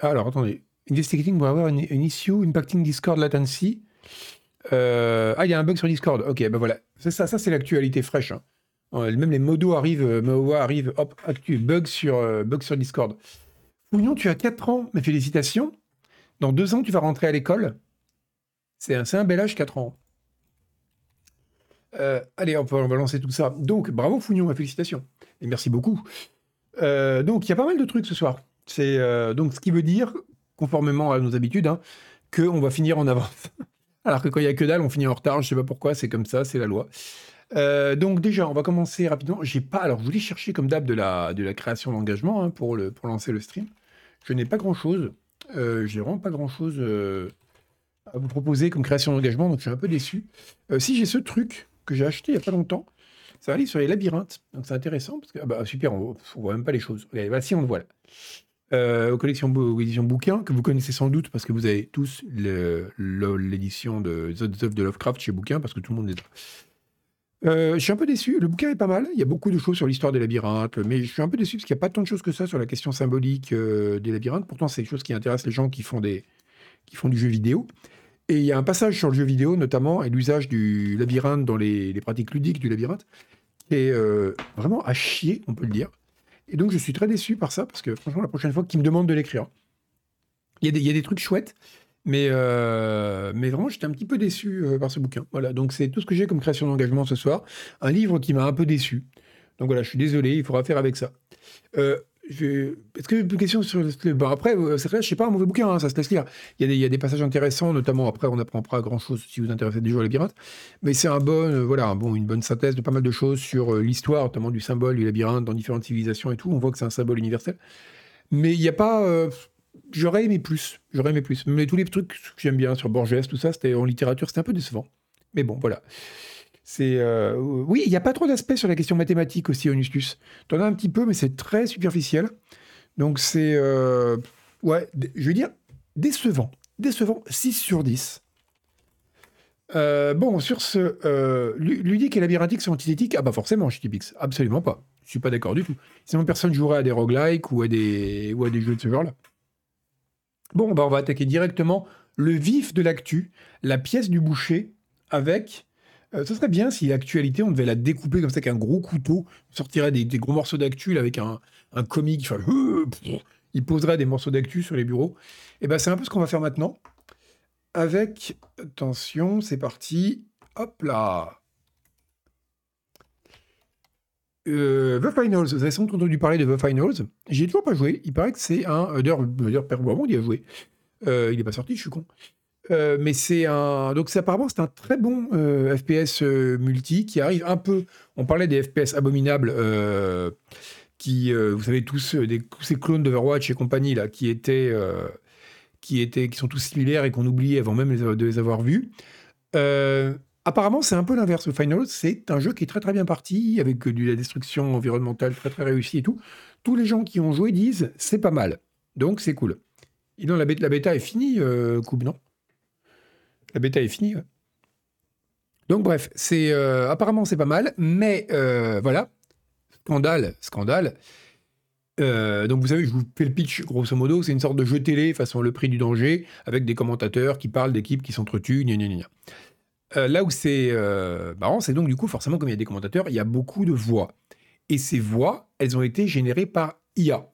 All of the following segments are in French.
Ah, alors, attendez. Investigating will avoir an, issue impacting Discord latency. Euh, ah, il y a un bug sur Discord. Ok, ben voilà. C'est ça, c'est l'actualité fraîche. Hein. Même les modos arrivent, euh, arrive, hop, actu, bug sur, euh, sur Discord. Fougnon, tu as 4 ans, mais félicitations. Dans 2 ans, tu vas rentrer à l'école. C'est un, un, bel âge, 4 ans. allez, on, on va lancer tout ça. Donc, bravo Fougnon, félicitations. Et merci beaucoup. donc, il y a pas mal de trucs ce soir. C'est donc ce qui veut dire, conformément à nos habitudes, hein, qu'on va finir en avance. Alors que quand il y a que dalle, on finit en retard. Je sais pas pourquoi, c'est comme ça, c'est la loi. Euh, donc déjà, on va commencer rapidement. J'ai pas. Alors, je voulais chercher comme d'hab de la, création d'engagement hein, pour, lancer le stream. Je n'ai pas grand chose. Euh, j'ai vraiment pas grand chose euh, à vous proposer comme création d'engagement, donc je suis un peu déçu. Euh, si j'ai ce truc que j'ai acheté il y a pas longtemps, ça va aller sur les labyrinthes. Donc c'est intéressant parce que ah bah super, on, ne voit même pas les choses. Voici, on le voit là euh, aux collections aux éditions bouquins, que vous connaissez sans doute parce que vous avez tous l'édition de de Lovecraft chez Bouquin, parce que tout le monde est là. Euh, je suis un peu déçu. Le bouquin est pas mal. Il y a beaucoup de choses sur l'histoire des labyrinthes, mais je suis un peu déçu parce qu'il n'y a pas tant de choses que ça sur la question symbolique euh, des labyrinthes. Pourtant, c'est quelque chose qui intéresse les gens qui font, des, qui font du jeu vidéo. Et il y a un passage sur le jeu vidéo, notamment, et l'usage du labyrinthe dans les, pratiques ludiques du labyrinthe, qui est euh, vraiment à chier, on peut le dire. Et donc, je suis très déçu par ça, parce que franchement, la prochaine fois qu'il me demande de l'écrire, il y, a des, trucs chouettes, mais, euh, mais vraiment, j'étais un petit peu déçu euh, par ce bouquin. Voilà, donc c'est tout ce que j'ai comme création d'engagement ce soir. Un livre qui m'a un peu déçu. Donc voilà, je suis désolé, il faudra faire avec ça. Euh, est-ce que une question sur le... bon, après, euh, c'est vrai, je sais pas, un mauvais bouquin, hein, ça se laisse lire. Il y, a des, passages intéressants, notamment après, on n'apprend pas grand-chose si vous intéressez déjà aux labyrinthes, mais c'est un bon, euh, voilà, bon, une bonne synthèse de pas mal de choses sur euh, l'histoire, notamment du symbole du labyrinthe dans différentes civilisations et tout. On voit que c'est un symbole universel, mais il n'y a pas. J'aurais aimé plus, j'aurais aimé plus. Mais tous les trucs que j'aime bien sur Borges, tout ça, c'était en littérature, c'était un peu décevant. Mais bon, voilà. C'est euh, oui, il n'y a pas trop d'aspects sur la question mathématique aussi, Onustus. Tu en as un petit peu, mais c'est très superficiel. Donc c'est euh, ouais, je veux dire décevant, décevant, 6 sur 10. Euh, bon, sur ce, ludique et labyrinthique sont antithétiques Ah bah forcément, je Pix, absolument pas. Je suis pas d'accord du tout. Sinon personne jouerait à des roguelikes ou à des, ou à des jeux de ce genre-là. Bon, bah on va attaquer directement le vif de l'actu, la pièce du boucher avec euh, ce serait bien si l'actualité, on devait la découper comme ça avec un gros couteau, on sortirait des, gros morceaux d'actu avec un, un comique, il poserait des morceaux d'actu sur les bureaux. Et ben c'est un peu ce qu'on va faire maintenant. Avec, attention, c'est parti, hop là. Euh, The Finals, vous avez sans doute entendu parler de The Finals. J'ai toujours pas joué. Il paraît que c'est un. D'ailleurs, Père Boismond, il a joué. Euh, il n'est pas sorti, je suis con. Mais c'est un. Donc, apparemment, c'est un très bon FPS multi qui arrive un peu. On parlait des FPS abominables qui, vous savez, tous ces clones d'Overwatch et compagnie, là, qui étaient, qui étaient. qui sont tous similaires et qu'on oubliait avant même de les avoir vus. apparemment, c'est un peu l'inverse. Final, c'est un jeu qui est très très bien parti, avec de la destruction environnementale très très réussie et tout. Tous les gens qui ont joué disent c'est pas mal. Donc, c'est cool. Et non, la, bêta, la bêta est finie, Coupe, non? La bêta est finie. Donc bref, c'est euh, apparemment c'est pas mal, mais euh, voilà, scandale, scandale. Euh, donc vous savez, je vous fais le pitch grosso modo, c'est une sorte de jeu télé façon le prix du danger, avec des commentateurs qui parlent d'équipes qui s'entretuent, gna gna gna. là où c'est marrant, c'est donc du coup forcément comme il y a des commentateurs, il y a beaucoup de voix. Et ces voix, elles ont été générées par IA.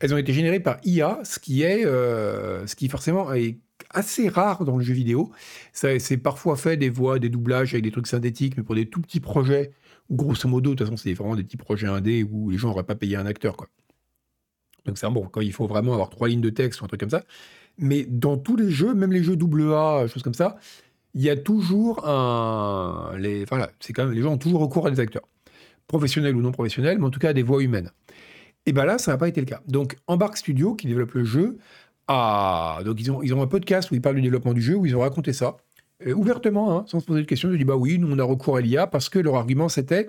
Elles ont été générées par IA, ce qui est, ce qui forcément est assez rare dans le jeu vidéo. C'est parfois fait des voix, des doublages avec des trucs synthétiques, mais pour des tout petits projets, grosso modo, de toute façon, c'est vraiment des petits projets indés où les gens n'auraient pas payé un acteur. Quoi. Donc c'est bon, quand il faut vraiment avoir trois lignes de texte ou un truc comme ça. Mais dans tous les jeux, même les jeux AA, choses comme ça, il y a toujours un. Les, voilà, c'est quand même, les gens ont toujours recours à des acteurs, professionnels ou non professionnels, mais en tout cas à des voix humaines. Et bien là, ça n'a pas été le cas. Donc Embark Studio, qui développe le jeu, ah, donc ils ont, ont un podcast où ils parlent du développement du jeu, où ils ont raconté ça. Euh, ouvertement, hein, sans se poser de questions, ils dit bah oui, nous on a recours à l'IA parce que leur argument c'était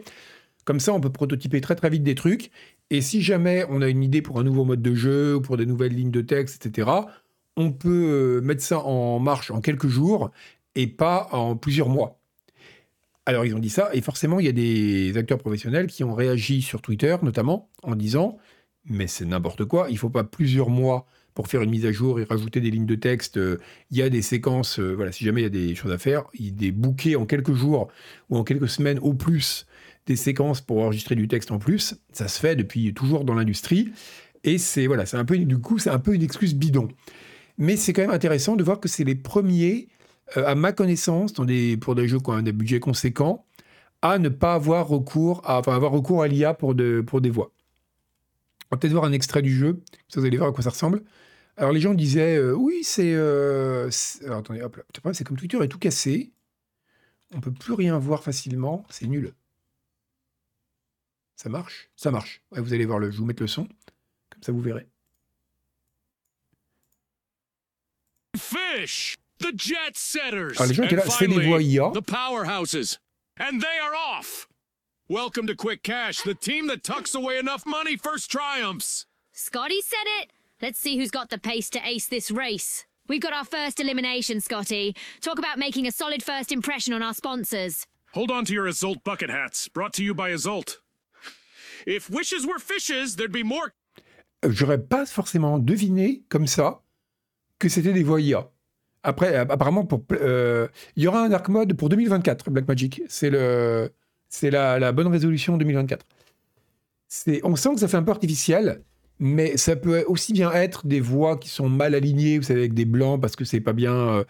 comme ça on peut prototyper très très vite des trucs et si jamais on a une idée pour un nouveau mode de jeu ou pour des nouvelles lignes de texte, etc., on peut euh, mettre ça en marche en quelques jours et pas en plusieurs mois. Alors ils ont dit ça et forcément il y a des acteurs professionnels qui ont réagi sur Twitter notamment en disant mais c'est n'importe quoi. Il faut pas plusieurs mois pour faire une mise à jour et rajouter des lignes de texte. Euh, il y a des séquences, euh, voilà, si jamais il y a des choses à faire, des bouquets en quelques jours ou en quelques semaines au plus des séquences pour enregistrer du texte en plus. Ça se fait depuis toujours dans l'industrie. Et c'est voilà, c'est un peu du coup, c'est un peu une excuse bidon. Mais c'est quand même intéressant de voir que c'est les premiers, euh, à ma connaissance, dans des, pour des jeux qui ont des budgets conséquents, à ne pas avoir recours à, enfin, avoir recours à l'IA pour, de, pour des voix. On va peut-être voir un extrait du jeu, ça vous allez voir à quoi ça ressemble. Alors les gens disaient, euh, oui, c'est... Euh, alors attendez, hop là, c'est comme Twitter est tout cassé. On peut plus rien voir facilement, c'est nul. Ça marche? Ça marche. vous allez voir, le, je vais vous mettre le son, comme ça vous verrez. Fish, the jet setters, Alors les gens étaient là, c'est des voix IA. The powerhouses, and they are off. Welcome to Quick Cash, the team that tucks away enough money first triumphs. Scotty said it. Let's see who's got the pace to ace this race. We've got our first elimination, Scotty. Talk about making a solid first impression on our sponsors. Hold on to your Azult bucket hats, brought to you by Azult. If wishes were fishes, there'd be more. Euh, j'aurais pas forcément deviné comme ça que c'était des voix IA. Après, apparemment, pour, euh, il y aura un dark mode pour 2024, Blackmagic. C'est le, c'est la, bonne résolution 2024. On sent que ça fait un peu artificiel, mais ça peut aussi bien être des voix qui sont mal alignées, vous savez, avec des blancs, parce que c'est pas bien. Euh,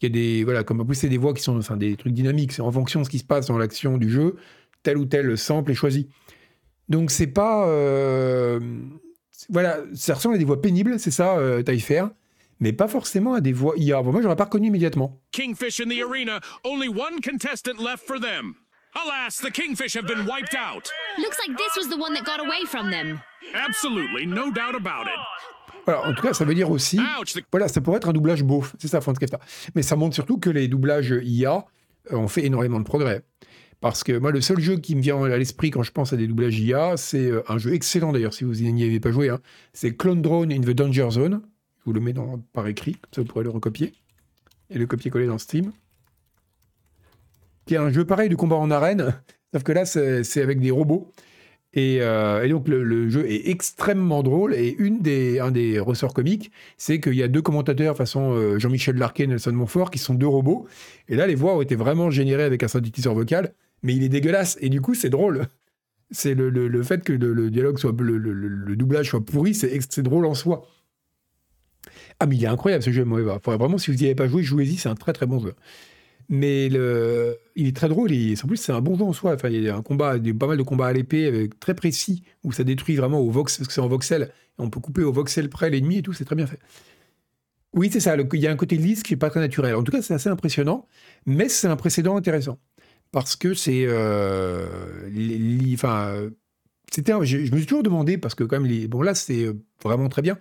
il y a des. Voilà, comme en plus, c'est des voix qui sont enfin, des trucs dynamiques. C'est en fonction de ce qui se passe dans l'action du jeu, tel ou tel sample est choisi. Donc, c'est pas. Euh, voilà, ça ressemble à des voix pénibles, c'est ça, euh, taille faire mais pas forcément à des voix IA. Bon, moi, j'aurais pas reconnu immédiatement. Kingfish in the arena, only one contestant left for them. Alas, the Kingfish have been wiped out. Looks like this was the one that got away from them. Absolutely, no doubt about it. Voilà, en tout cas, ça veut dire aussi, voilà, ça pourrait être un doublage beauf, c'est ça, Franz Kafka. Mais ça montre surtout que les doublages IA euh, ont fait énormément de progrès. Parce que moi, le seul jeu qui me vient à l'esprit quand je pense à des doublages IA, c'est euh, un jeu excellent d'ailleurs, si vous n'y avez pas joué, hein. c'est Clone Drone in the Danger Zone. Je vous le mets dans, par écrit, comme ça vous pourrez le recopier et le copier-coller dans Steam qui est un jeu pareil de combat en arène, sauf que là, c'est avec des robots. Et, euh, donc, le, jeu est extrêmement drôle. Et une des, un des ressorts comiques, c'est qu'il y a deux commentateurs, façon euh, Jean-Michel Larquet et Nelson Montfort, qui sont deux robots. Et là, les voix ont été vraiment générées avec un synthétiseur vocal, mais il est dégueulasse. Et du coup, c'est drôle. C'est le, fait que le, dialogue soit. Le, doublage soit pourri, c'est drôle en soi. Ah, mais il est incroyable ce jeu. Moi, vraiment, si vous n'y avez pas joué, jouez-y, c'est un très très bon jeu. Mais il est très drôle et en plus c'est un bon jeu en soi. Enfin, il y a un combat, pas mal de combats à l'épée très précis où ça détruit vraiment au vox, parce que c'est en voxel. on peut couper au voxel près l'ennemi et tout, c'est très bien fait. Oui, c'est ça. il y a un côté lisse qui est pas très naturel. En tout cas, c'est assez impressionnant, mais c'est un précédent intéressant parce que c'est, euh. Je, me suis toujours demandé parce que quand même, les, bon là, c'est vraiment très bien,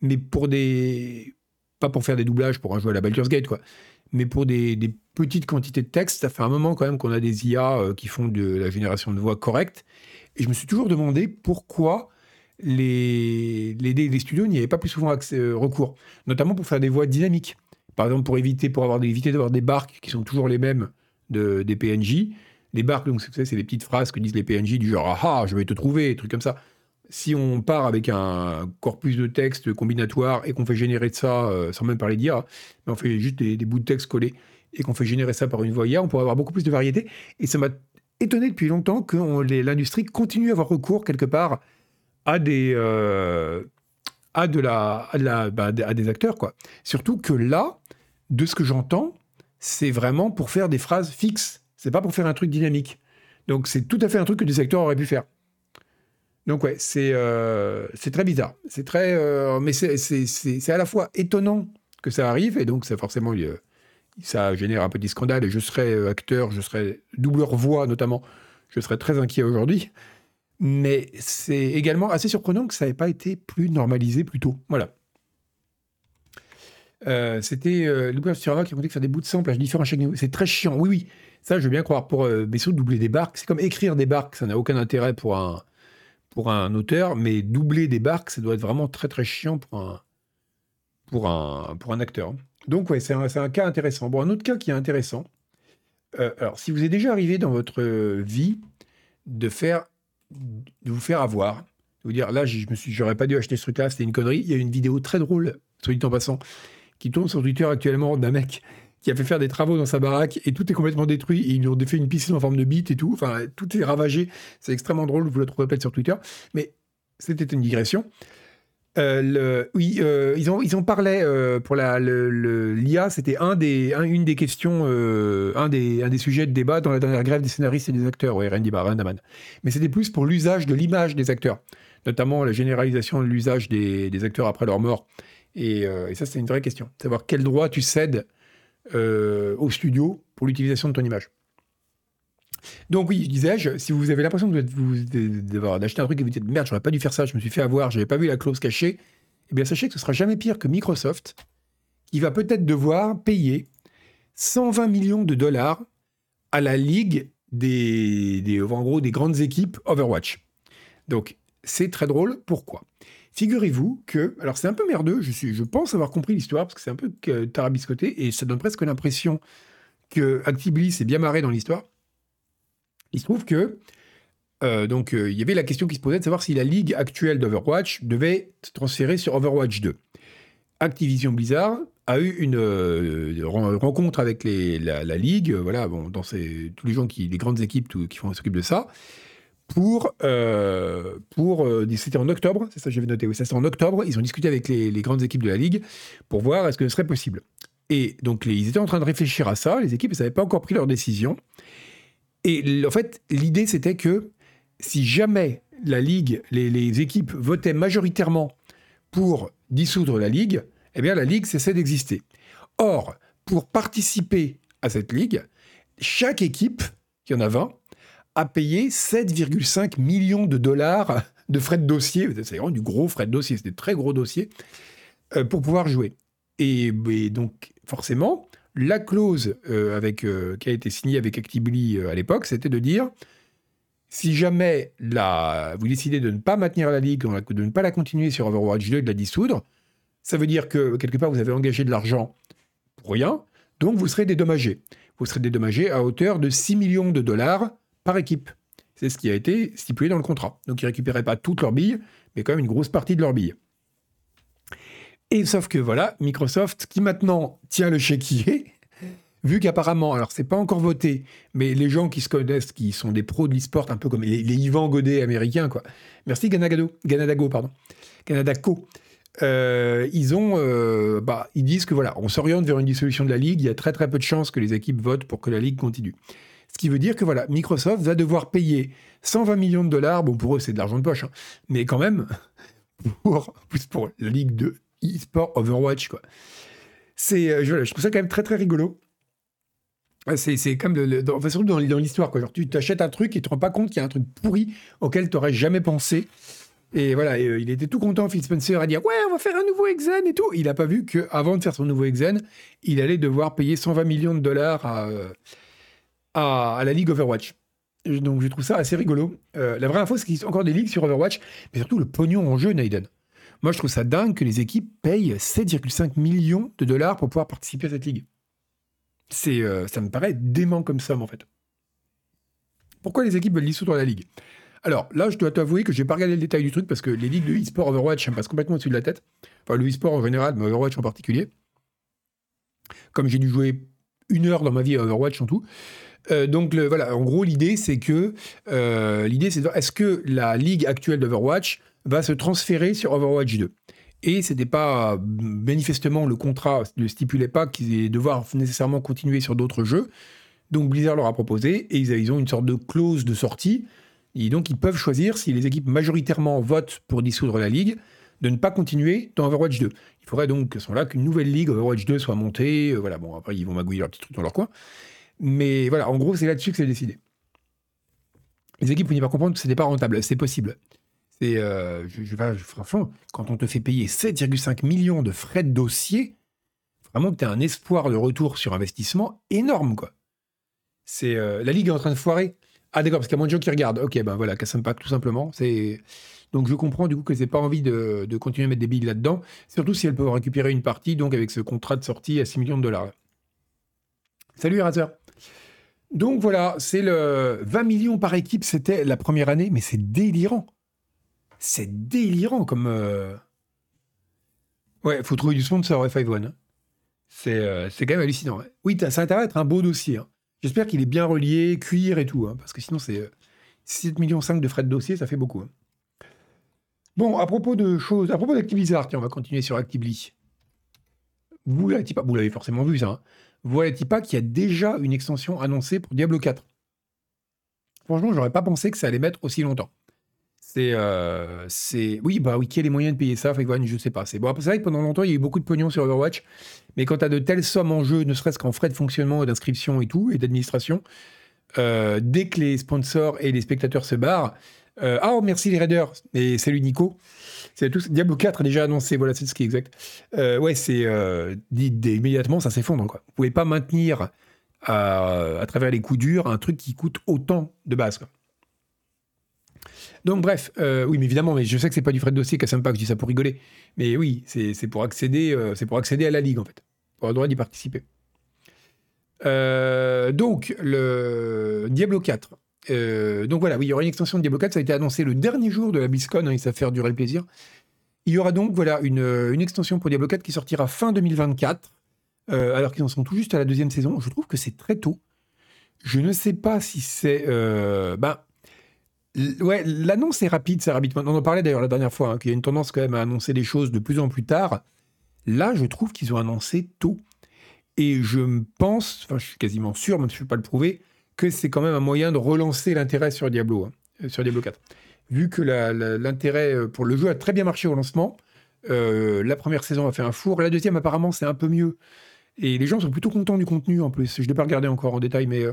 mais pour des, pas pour faire des doublages pour un jeu à la Baldur's Gate quoi mais pour des, petites quantités de texte, ça fait un moment quand même qu'on a des IA euh, qui font de la génération de voix correcte. Et je me suis toujours demandé pourquoi les, studios n'y avaient pas plus souvent accès, euh, recours, notamment pour faire des voix dynamiques. Par exemple, pour éviter, pour avoir d'avoir des barques qui sont toujours les mêmes de, des PNJ. Les barques, donc c'est les petites phrases que disent les PNJ du genre ah, ah je vais te trouver, trucs comme ça si on part avec un corpus de texte combinatoire et qu'on fait générer de ça, euh, sans même parler d'IA, on fait juste des, bouts de texte collés et qu'on fait générer ça par une voix IA, on pourrait avoir beaucoup plus de variété. Et ça m'a étonné depuis longtemps que l'industrie continue à avoir recours quelque part à des, euh, à de la bah, à des acteurs quoi. Surtout que là, de ce que j'entends, c'est vraiment pour faire des phrases fixes. C'est pas pour faire un truc dynamique. Donc c'est tout à fait un truc que des acteurs auraient pu faire. Donc ouais, c'est euh, très bizarre. C'est très, euh, mais c'est à la fois étonnant que ça arrive et donc ça forcément ça génère un petit scandale. Et je serais euh, acteur, je serais doubleur voix notamment, je serais très inquiet aujourd'hui. Mais c'est également assez surprenant que ça n'ait pas été plus normalisé plus tôt. Voilà. C'était euh, Lucas qui racontait que faire des bouts de sample à différents chaque C'est très chiant. Oui, oui. Ça, je veux bien croire. Pour euh, doubler des barques, c'est comme écrire des barques. Ça n'a aucun intérêt pour un, pour un auteur, mais doubler des barques, ça doit être vraiment très très chiant pour un, pour un, acteur. Donc ouais, c'est un, cas intéressant. Bon, un autre cas qui est intéressant, euh, alors si vous est déjà arrivé dans votre vie de faire, de vous faire avoir, Vous dire, là, je j'aurais pas dû acheter ce truc-là, c'était une connerie. Il y a une vidéo très drôle, soit dit en passant, qui tourne sur Twitter actuellement d'un mec qui a fait faire des travaux dans sa baraque et tout est complètement détruit. Et ils ont fait une piscine en forme de bite et tout. Enfin, tout est ravagé. C'est extrêmement drôle. Vous le trouverez peut-être sur Twitter. Mais c'était une digression. Euh, oui, euh, ils, ont, ils ont parlé euh, pour la, l'IA, c'était un des, une des questions, un, des, un des sujets de débat dans la dernière grève des scénaristes et des acteurs, oui, Randy Randaman. Mais c'était plus pour l'usage de l'image des acteurs, notamment la généralisation de l'usage des, des, acteurs après leur mort. Et, et ça, c'est une vraie question. Savoir quel droit tu cèdes au studio pour l'utilisation de ton image. Donc oui, disais-je, si vous avez l'impression d'acheter un truc et vous dites merde, j'aurais pas dû faire ça, je me suis fait avoir, j'avais pas vu la clause cachée, eh bien sachez que ce sera jamais pire que Microsoft, qui va peut-être devoir payer 120 millions de dollars à la ligue des, en des grandes équipes Overwatch. Donc c'est très drôle. Pourquoi? Figurez-vous que, alors c'est un peu merdeux, je, suis, je pense avoir compris l'histoire parce que c'est un peu tarabiscoté et ça donne presque l'impression que Activision s'est bien marré dans l'histoire. Il se trouve que euh, donc euh, il y avait la question qui se posait de savoir si la ligue actuelle d'Overwatch devait se transférer sur Overwatch 2. Activision Blizzard a eu une euh, rencontre avec la, ligue, voilà, bon, dans tous les gens qui, les grandes équipes qui s'occupent de ça, pour, pour c'était en octobre, c'est ça que j'avais noté, oui, ça c'est en octobre, ils ont discuté avec les, grandes équipes de la ligue pour voir est-ce que ce serait possible. Et donc ils étaient en train de réfléchir à ça, les équipes n'avaient pas encore pris leur décision. Et en fait, l'idée, c'était que si jamais la Ligue, les, équipes votaient majoritairement pour dissoudre la Ligue, eh bien la Ligue cessait d'exister. Or, pour participer à cette Ligue, chaque équipe, il y en a 20, a payé 7,5 millions de dollars de frais de dossier. C'est vraiment du gros frais de dossier, c'est des très gros dossiers, euh, pour pouvoir jouer. et donc, forcément, la clause euh, euh, qui a été signée avec Actibly euh, à l'époque, c'était de dire si jamais vous décidez de ne pas maintenir la ligue, de ne pas la continuer sur Overwatch 2 et de la dissoudre, ça veut dire que quelque part vous avez engagé de l'argent pour rien, donc vous serez dédommagé. Vous serez dédommagé à hauteur de 6 millions de dollars par équipe. C'est ce qui a été stipulé dans le contrat. Donc ils ne récupéraient pas toutes leurs billes, mais quand même une grosse partie de leurs billes. Et sauf que voilà, Microsoft, qui maintenant tient le chéquier, vu qu'apparemment, alors c'est pas encore voté, mais les gens qui se connaissent, qui sont des pros de l'e-sport, un peu comme les, Yvan Godet américains, quoi. Merci Ganadado, Ganadago, pardon. Ganadaco. Euh, ils ont, euh, bah, ils disent que voilà, on s'oriente vers une dissolution de la ligue. Il y a très très peu de chances que les équipes votent pour que la ligue continue. Ce qui veut dire que voilà, Microsoft va devoir payer 120 millions de dollars. Bon, pour eux, c'est de l'argent de poche, hein, mais quand même, pour, la ligue de e-sport Overwatch, quoi. C'est, euh, je, trouve ça quand même très très rigolo. C'est comme dans, surtout dans, l'histoire, quoi. Genre, tu t'achètes un truc et tu te rends pas compte qu'il y a un truc pourri auquel tu n'aurais jamais pensé. Et voilà, euh, il était tout content, Phil Spencer, à dire Ouais, on va faire un nouveau Exen et tout. Il n'a pas vu qu'avant de faire son nouveau Exen, il allait devoir payer 120 millions de dollars à, euh, à, la Ligue Overwatch. Donc je trouve ça assez rigolo. la vraie info, c'est qu'il y a encore des ligues sur Overwatch, mais surtout le pognon en jeu, Naiden. Moi, je trouve ça dingue que les équipes payent 7,5 millions de dollars pour pouvoir participer à cette ligue. Euh, ça me paraît dément comme somme, en fait. Pourquoi les équipes veulent dissoudre la ligue? Alors, là, je dois t'avouer que je n'ai pas regardé le détail du truc parce que les ligues de e-sport Overwatch, me passe complètement au-dessus de la tête. Enfin, le e-sport en général, mais Overwatch en particulier. Comme j'ai dû jouer une heure dans ma vie à Overwatch en tout. Euh, donc voilà, en gros l'idée c'est que euh, l'idée c'est est-ce que la ligue actuelle d'Overwatch va se transférer sur Overwatch 2. Et c'était pas manifestement le contrat ne stipulait pas qu'ils allaient devoir nécessairement continuer sur d'autres jeux. Donc Blizzard leur a proposé et ils ont une sorte de clause de sortie. Et donc ils peuvent choisir si les équipes majoritairement votent pour dissoudre la ligue de ne pas continuer dans Overwatch 2. Il faudrait donc à ce moment-là qu'une nouvelle ligue Overwatch 2 soit montée. Euh, voilà, bon après ils vont magouiller leur petit truc dans leur coin. Mais voilà, en gros c'est là-dessus que c'est décidé. Les équipes n'y pas comprendre que ce n'est pas rentable. C'est possible. Et euh, je, franchement, quand on te fait payer 7,5 millions de frais de dossier, vraiment que tu as un espoir de retour sur investissement énorme, quoi. C'est euh, la ligue est en train de foirer. Ah d'accord, parce qu'il y a moins de gens qui regardent. Ok, ben voilà, casse pas tout simplement. C'est donc je comprends du coup que c'est pas envie de, continuer à mettre des billes là-dedans, surtout si elles peuvent récupérer une partie, donc avec ce contrat de sortie à 6 millions de dollars. Salut Razer. Donc voilà, c'est le 20 millions par équipe, c'était la première année, mais c'est délirant. C'est délirant comme. Euh... Ouais, faut trouver du sponsor F5 One. C'est euh, c'est quand même hallucinant. Oui, ça a être un beau dossier. Hein. J'espère qu'il est bien relié, cuir et tout, hein, parce que sinon c'est 7,5 millions de frais de dossier, ça fait beaucoup. Hein. Bon, à propos de choses, à propos tiens, on va continuer sur Actibli. Vous l'avez forcément vu ça. Voyez pas qu'il y a déjà une extension annoncée pour Diablo 4. Franchement, j'aurais pas pensé que ça allait mettre aussi longtemps. C'est, euh, oui, bah oui, qui a les moyens de payer ça Fake je sais pas. C'est bon, vrai que pendant longtemps, il y a eu beaucoup de pognon sur Overwatch, mais quand tu as de telles sommes en jeu, ne serait-ce qu'en frais de fonctionnement et d'inscription et tout, et d'administration, euh, dès que les sponsors et les spectateurs se barrent, euh, ah, merci les raiders, et salut Nico. C'est tout. Diablo 4 a déjà annoncé, voilà, c'est ce qui est exact. ouais, c'est immédiatement, ça s'effondre. Quoi. Vous pouvez pas maintenir à, travers les coups durs un truc qui coûte autant de base. Donc bref, euh, oui, mais évidemment, mais je sais que c'est pas du frais de dossier qu'à sympa que je dis ça pour rigoler. Mais oui, c'est pour accéder, euh, c'est pour accéder à la ligue en fait, pour avoir le droit d'y participer. Euh, donc le Diablo 4. Donc voilà, oui, il y aura une extension de Diablo 4. Ça a été annoncé le dernier jour de la BlizzCon, hein, et ça fait durer le plaisir. Il y aura donc voilà une, une extension pour Diablo 4 qui sortira fin 2024, alors qu'ils en sont tout juste à la deuxième saison. Je trouve que c'est très tôt. Je ne sais pas si c'est, ben, Ouais, l'annonce est rapide, c'est rapide. On en parlait d'ailleurs la dernière fois, hein, qu'il y a une tendance quand même à annoncer les choses de plus en plus tard. Là, je trouve qu'ils ont annoncé tôt. Et je pense, enfin je suis quasiment sûr, même si je ne peux pas le prouver, que c'est quand même un moyen de relancer l'intérêt sur Diablo, hein, euh, sur Diablo 4. Vu que l'intérêt euh, pour le jeu a très bien marché au lancement, euh, la première saison a fait un four, la deuxième apparemment c'est un peu mieux. Et les gens sont plutôt contents du contenu en plus. Je ne l'ai pas regardé encore en détail, mais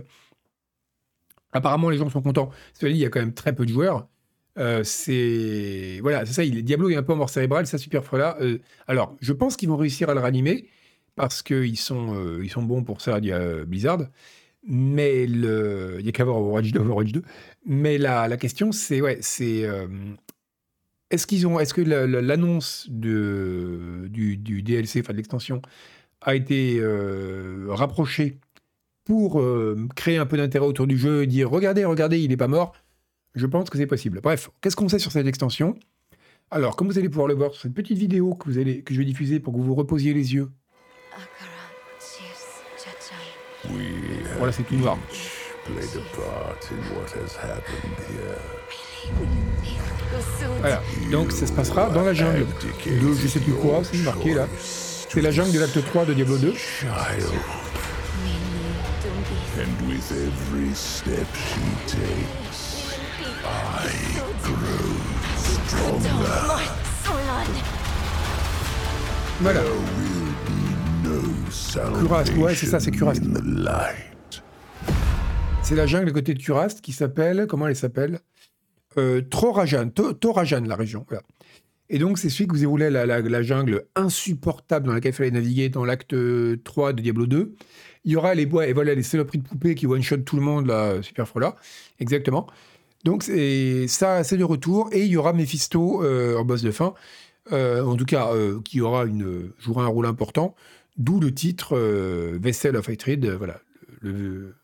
Apparemment, les gens sont contents. Cela dit, il y a quand même très peu de joueurs. C'est voilà, c'est ça. Il, Diablo est un peu en mort cérébrale, ça super là. Alors, je pense qu'ils vont réussir à le ranimer parce qu'ils sont ils sont bons pour ça. Blizzard, mais le, il y a qu'à voir Overwatch 2, Overwatch 2. Mais la, la question, c'est ouais, c'est ont, est-ce que l'annonce de du, du, DLC, enfin de l'extension, a été rapprochée pour euh, créer un peu d'intérêt autour du jeu et dire regardez, regardez, il n'est pas mort, je pense que c'est possible. Bref, qu'est-ce qu'on sait sur cette extension? Alors, comme vous allez pouvoir le voir sur cette petite vidéo que, vous allez, que je vais diffuser pour que vous vous reposiez les yeux. Voilà, c'est tout noir. Voilà, donc ça se passera dans la jungle de je sais plus quoi, c'est marqué là. C'est la jungle de l'acte 3 de Diablo 2. And with every step she takes, I grow stronger. Voilà. Curast, ouais, c'est ça, c'est Curast. C'est la jungle à côté de Curast qui s'appelle, comment elle s'appelle? Euh, Trorajan, Torajan, la région. Voilà. Et donc, c'est celui que vous évoulez la, la, la, jungle insupportable dans laquelle il fallait naviguer dans l'acte 3 de Diablo 2. Il y aura les bois et voilà les saloperies de poupées qui one-shot tout le monde, là, super là. Exactement. Donc ça, c'est de retour. Et il y aura Mephisto euh, en boss de fin. Euh, en tout cas, euh, qui aura une, jouera un rôle important. D'où le titre Vessel of Hatred, voilà, le,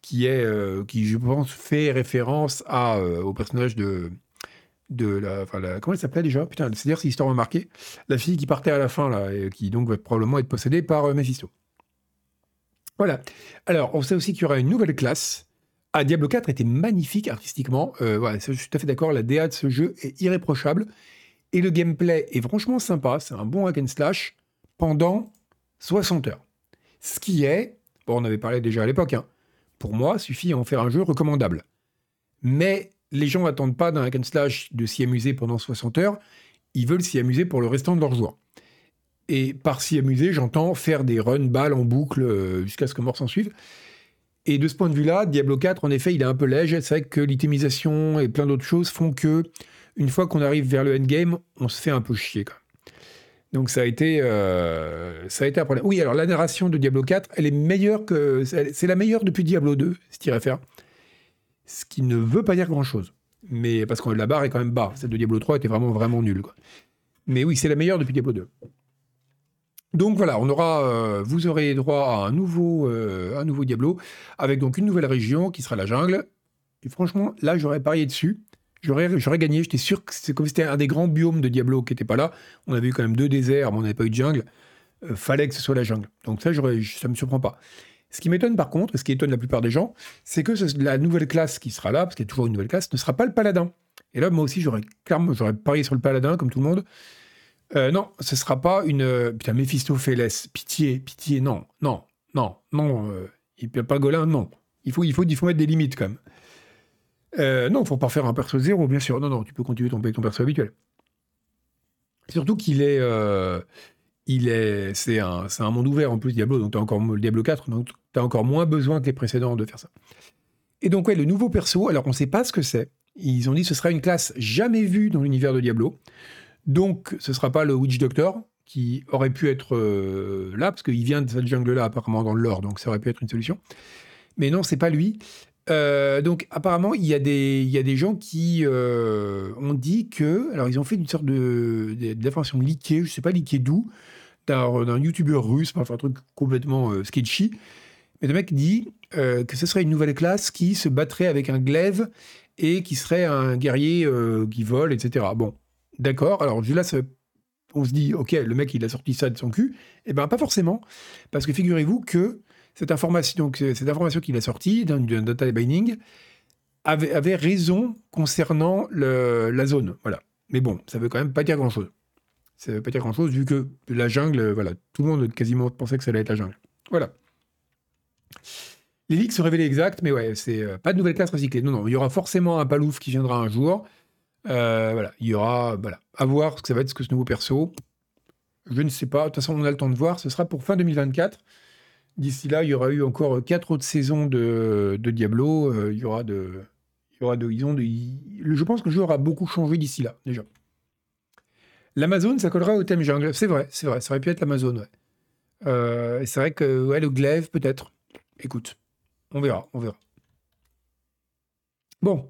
qui est, qui je pense fait référence à, au personnage de, de la, comment elle s'appelait déjà? Putain, c'est-à-dire c'est l'histoire remarquée. La fille qui partait à la fin là, et qui donc va probablement être possédée par Mephisto. Voilà. Alors, on sait aussi qu'il y aura une nouvelle classe. Ah, Diablo 4 était magnifique artistiquement. Euh, voilà, je suis tout à fait d'accord. La DA de ce jeu est irréprochable. Et le gameplay est franchement sympa. C'est un bon hack and slash pendant 60 heures. Ce qui est, bon, on avait parlé déjà à l'époque, hein, pour moi, suffit à en faire un jeu recommandable. Mais les gens n'attendent pas d'un hack and slash de s'y amuser pendant 60 heures. Ils veulent s'y amuser pour le restant de leur jour. Et par s'y amuser, j'entends faire des runs balles en boucle euh, jusqu'à ce que mort s'en suive. Et de ce point de vue-là, Diablo 4, en effet, il est un peu léger. C'est vrai que l'itemisation et plein d'autres choses font que, une fois qu'on arrive vers le endgame, on se fait un peu chier. Donc ça a été, euh, ça a été un problème. Oui, alors la narration de Diablo 4, elle est meilleure que, c'est la meilleure depuis Diablo 2, ce à faire. Ce qui ne veut pas dire grand-chose. Mais parce que la barre est quand même bas. Celle de Diablo 3 était vraiment vraiment nulle. Mais oui, c'est la meilleure depuis Diablo 2. Donc voilà, on aura, euh, vous aurez droit à un nouveau, euh, un nouveau Diablo, avec donc une nouvelle région qui sera la jungle. Et franchement, là, j'aurais parié dessus. J'aurais, gagné, j'étais sûr que c'est comme c'était un des grands biomes de Diablo qui n'était pas là. On avait eu quand même deux déserts, mais on n'avait pas eu de jungle. Euh, fallait que ce soit la jungle. Donc ça, ça me surprend pas. Ce qui m'étonne par contre, ce qui étonne la plupart des gens, c'est que la nouvelle classe qui sera là, parce qu'il y a toujours une nouvelle classe, ne sera pas le paladin. Et là, moi aussi, j'aurais clairement, j'aurais parié sur le paladin, comme tout le monde. Euh, non, ce sera pas une. Euh, putain, Méphistophélès, pitié, pitié, non, non, non, non. Euh, il peut pas Golin, non. Il faut, il, faut, il faut mettre des limites quand même. Euh, non, faut pas faire un perso zéro, bien sûr. Non, non, tu peux continuer ton, ton perso habituel. Surtout qu'il est. Euh, il est, c'est un, un, monde ouvert en plus, Diablo, donc as encore le Diablo 4, donc as encore moins besoin que les précédents de faire ça. Et donc, ouais, le nouveau perso, alors on ne sait pas ce que c'est. Ils ont dit que ce sera une classe jamais vue dans l'univers de Diablo. Donc, ce ne sera pas le Witch Doctor, qui aurait pu être euh, là, parce qu'il vient de cette jungle-là, apparemment, dans le lore, donc ça aurait pu être une solution. Mais non, c'est pas lui. Euh, donc apparemment, il y, a des, y a des gens qui euh, ont dit que... Alors ils ont fait une sorte de, d'information leakée, je ne sais pas leakée d'où, d'un, youtubeur russe, enfin un truc complètement euh, sketchy. Mais le mec dit euh, que ce serait une nouvelle classe qui se battrait avec un glaive et qui serait un guerrier qui vole, etc. Bon, d'accord. Alors là, on se dit, ok, le mec il a sorti ça de son cul. Eh ben pas forcément, parce que figurez-vous que cette information, donc, cette information qu'il a sortie d'un data mining avait, raison concernant la zone. Voilà. Mais bon, ça veut quand même pas dire grand-chose. Ça veut pas dire grand-chose vu que la jungle, voilà, tout le monde quasiment pensait que ça allait être la jungle. Voilà. Les leaks se révélaient exacts, mais ouais, c'est euh, pas de nouvelle classe recyclée. Non, non, il y aura forcément un palouf qui viendra un jour. Euh, voilà, il y aura, voilà, à voir ce que ça va être, ce que ce nouveau perso. Je ne sais pas. De toute façon, on a le temps de voir. Ce sera pour fin 2024. D'ici là, il y aura eu encore quatre autres saisons de, Diablo. Euh, il y aura de, il de, je pense que le jeu aura beaucoup changé d'ici là, déjà. L'Amazon, ça collera au thème jungle. C'est vrai, c'est vrai. Ça aurait pu être l'Amazon, ouais. Euh, c'est vrai que ouais, le glaive, peut-être. Écoute, on verra, on verra. Bon,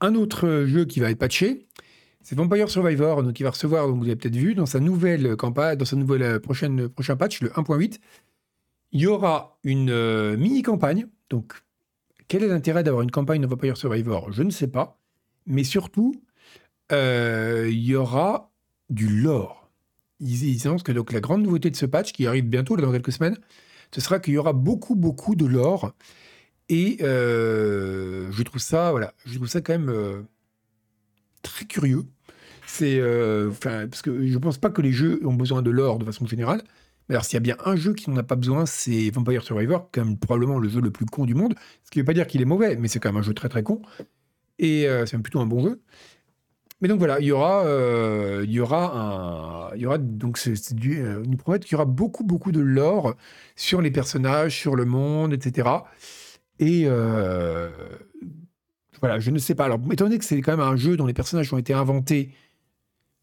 un autre jeu qui va être patché, c'est Vampire Survivor, donc il va recevoir, vous avez peut-être vu, dans sa nouvelle campagne, dans sa nouvelle euh, prochaine prochain patch, le 1.8, il y aura une euh, mini-campagne. Donc, quel est l'intérêt d'avoir une campagne de Vampire Survivor? Je ne sais pas. Mais surtout, euh, il y aura du lore. Ils, ils annoncent que la grande nouveauté de ce patch, qui arrive bientôt, dans quelques semaines, ce sera qu'il y aura beaucoup, beaucoup de lore. Et euh, je trouve ça, voilà, je trouve ça quand même très curieux. C'est, parce que je pense pas que les jeux ont besoin de lore de façon générale. Alors, s'il y a bien un jeu qui n'en a pas besoin, c'est Vampire Survivor, même probablement le jeu le plus con du monde. Ce qui ne veut pas dire qu'il est mauvais, mais c'est quand même un jeu très très con. Et c'est même plutôt un bon jeu. Mais donc voilà, il y aura, euh, il y aura un, il y aura donc c'est du, euh, nous promettent qu'il y aura beaucoup beaucoup de lore sur les personnages, sur le monde, etc. Et euh, voilà, je ne sais pas. Alors, étant donné que c'est quand même un jeu dont les personnages ont été inventés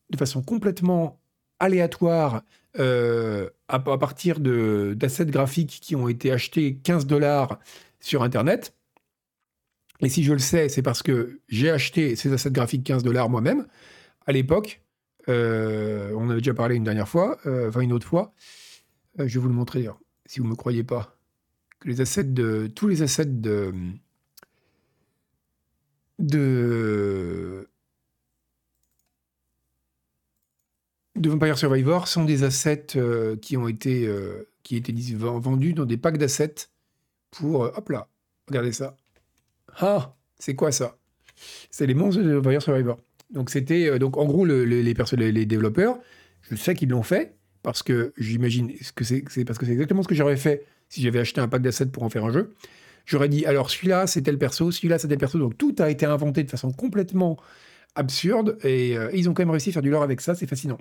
de façon complètement aléatoire à, à, partir d'assets graphiques qui ont été achetés 15 dollars sur Internet. Et si je le sais, c'est parce que j'ai acheté ces assets graphiques 15 dollars moi-même. À l'époque, euh, on avait déjà parlé une dernière fois, euh, enfin une autre fois. Euh, je vais vous le montrer, si vous ne me croyez pas. Que les assets de. Tous les assets. De. De Vampire Survivor sont des assets qui ont été, étaient vendus dans des packs d'assets pour. hop là, regardez ça. Ah, c'est quoi ça? C'est les monstres de Vampire Survivor. Donc c'était euh, donc en gros le, les, les, développeurs, je sais qu'ils l'ont fait parce que j'imagine que c'est parce que c'est exactement ce que j'aurais fait si j'avais acheté un pack d'assets pour en faire un jeu. J'aurais dit alors celui-là c'est tel perso, celui-là c'est tel perso, donc tout a été inventé de façon complètement absurde et euh, ils ont quand même réussi à faire du lore avec ça, c'est fascinant.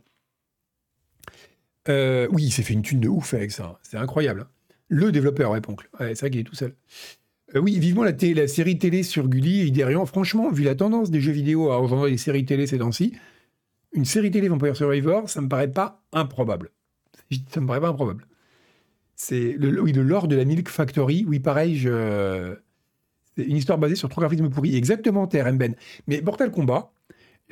Euh, oui, il s'est fait une thune de ouf avec ça, c'est incroyable. Hein. Le développeur, ouais, Poncle. Ouais, c'est vrai qu'il est tout seul. Euh, oui, vivement la, la, série télé sur Gulli et Hyperion. Franchement, vu la tendance des jeux vidéo à rejoindre les séries télé ces temps-ci, une série télé Vampire Survivor, ça me paraît pas improbable. Ça me paraît pas improbable. C'est le, oui, le lore de la Milk Factory. Oui, pareil, c'est une histoire basée sur trois graphismes pourris. Exactement, TRM Ben. Mais Mortal Kombat,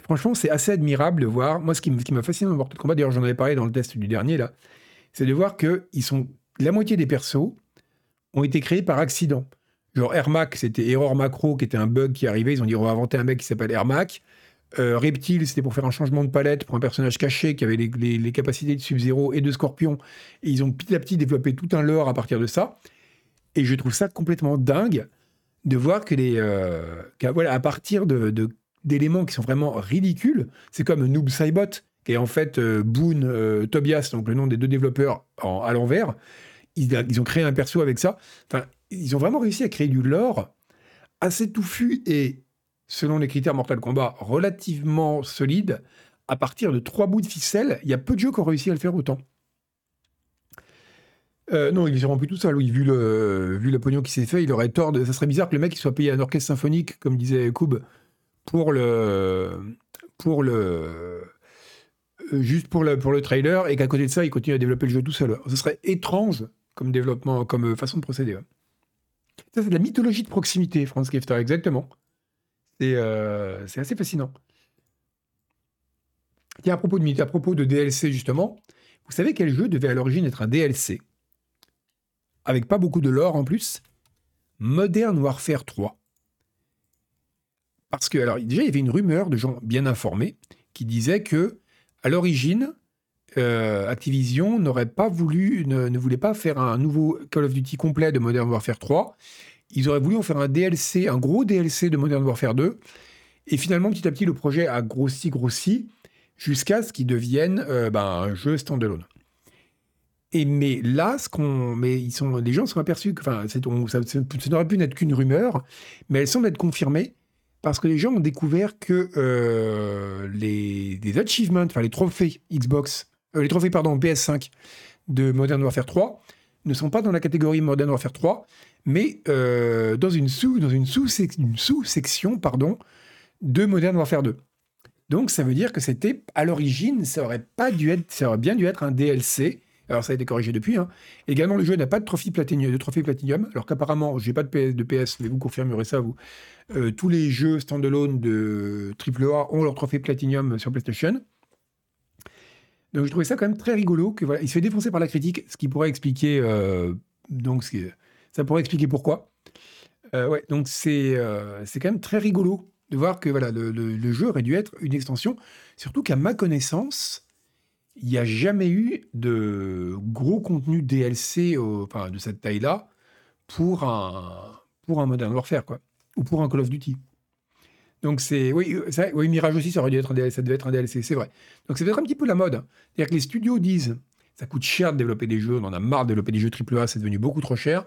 franchement, c'est assez admirable de voir. Moi, ce qui m'a fasciné dans Mortal Kombat, d'ailleurs, j'en avais parlé dans le test du dernier, là, c'est de voir que ils sont... la moitié des persos ont été créés par accident. Genre AirMac, c'était Error Macro, qui était un bug qui arrivait. Ils ont dit on va inventer un mec qui s'appelle AirMac. Euh, Reptile, c'était pour faire un changement de palette pour un personnage caché qui avait les, capacités de Sub-Zero et de Scorpion. Et ils ont petit à petit développé tout un lore à partir de ça. Et je trouve ça complètement dingue de voir que les, euh, voilà, à partir de, d'éléments qui sont vraiment ridicules, c'est comme Noob Saibot, qui est en fait euh, Boone Tobias, donc le nom des deux développeurs à l'envers. Ils, ont créé un perso avec ça. Enfin, ils ont vraiment réussi à créer du lore assez touffu et, selon les critères Mortal Kombat, relativement solide. À partir de trois bouts de ficelle, il y a peu de jeux qui ont réussi à le faire autant. Euh, non, il est rempli tout ça. Oui, vu le, pognon qui s'est fait, il aurait tort de. Ça serait bizarre que le mec soit payé un orchestre symphonique, comme disait Koub, pour le. Pour le. Euh, juste pour le, pour le trailer, et qu'à côté de ça, il continue à développer le jeu tout seul. Ce serait étrange comme développement, comme façon de procéder. Ça, c'est de la mythologie de proximité, Franz Kefter, exactement. C'est euh, assez fascinant. Tiens, à propos, de, à propos de DLC, justement, vous savez quel jeu devait à l'origine être un DLC Avec pas beaucoup de lore en plus Modern Warfare 3. Parce que, alors, déjà, il y avait une rumeur de gens bien informés qui disaient que, à l'origine, euh, Activision n'aurait pas voulu, ne, voulait pas faire un nouveau Call of Duty complet de Modern Warfare 3. Ils auraient voulu en faire un DLC, un gros DLC de Modern Warfare 2. Et finalement, petit à petit, le projet a grossi, grossi, jusqu'à ce qu'il devienne euh, ben, un jeu standalone. Et mais là, ce qu'on, mais ils sont, les gens sont aperçus que, enfin, ça, ça n'aurait pu n'être qu'une rumeur, mais elle semble être confirmée parce que les gens ont découvert que euh, les, achievements, enfin les trophées Xbox euh, les trophées pardon, PS5 de Modern Warfare 3 ne sont pas dans la catégorie Modern Warfare 3, mais euh, dans une sous dans une sous section pardon de Modern Warfare 2. Donc ça veut dire que c'était à l'origine ça aurait pas dû être ça aurait bien dû être un DLC. Alors ça a été corrigé depuis. Hein. Également le jeu n'a pas de trophée platinium, de trophée. Alors qu'apparemment j'ai pas de PS, de PS, mais vous confirmerez ça vous. Euh, tous les jeux standalone de AAA ont leur trophée platinium sur PlayStation. Donc je trouvais ça quand même très rigolo. Que, voilà, il se fait défoncer par la critique, ce qui pourrait expliquer. Euh, donc ça pourrait expliquer pourquoi. Euh, ouais, donc c'est c'est quand même très rigolo de voir que voilà, le, le, jeu aurait dû être une extension. Surtout qu'à ma connaissance, il n'y a jamais eu de gros contenu DLC enfin, de cette taille-là pour un, pour un Modern Warfare, quoi. Ou pour un Call of Duty. Donc c'est oui, euh, Mirage aussi, ça aurait dû être un DLC, ça devait être un DLC, c'est vrai. Donc ça devait être un petit peu la mode. C'est-à-dire que les studios disent, ça coûte cher de développer des jeux, on en a marre de développer des jeux AAA, c'est devenu beaucoup trop cher.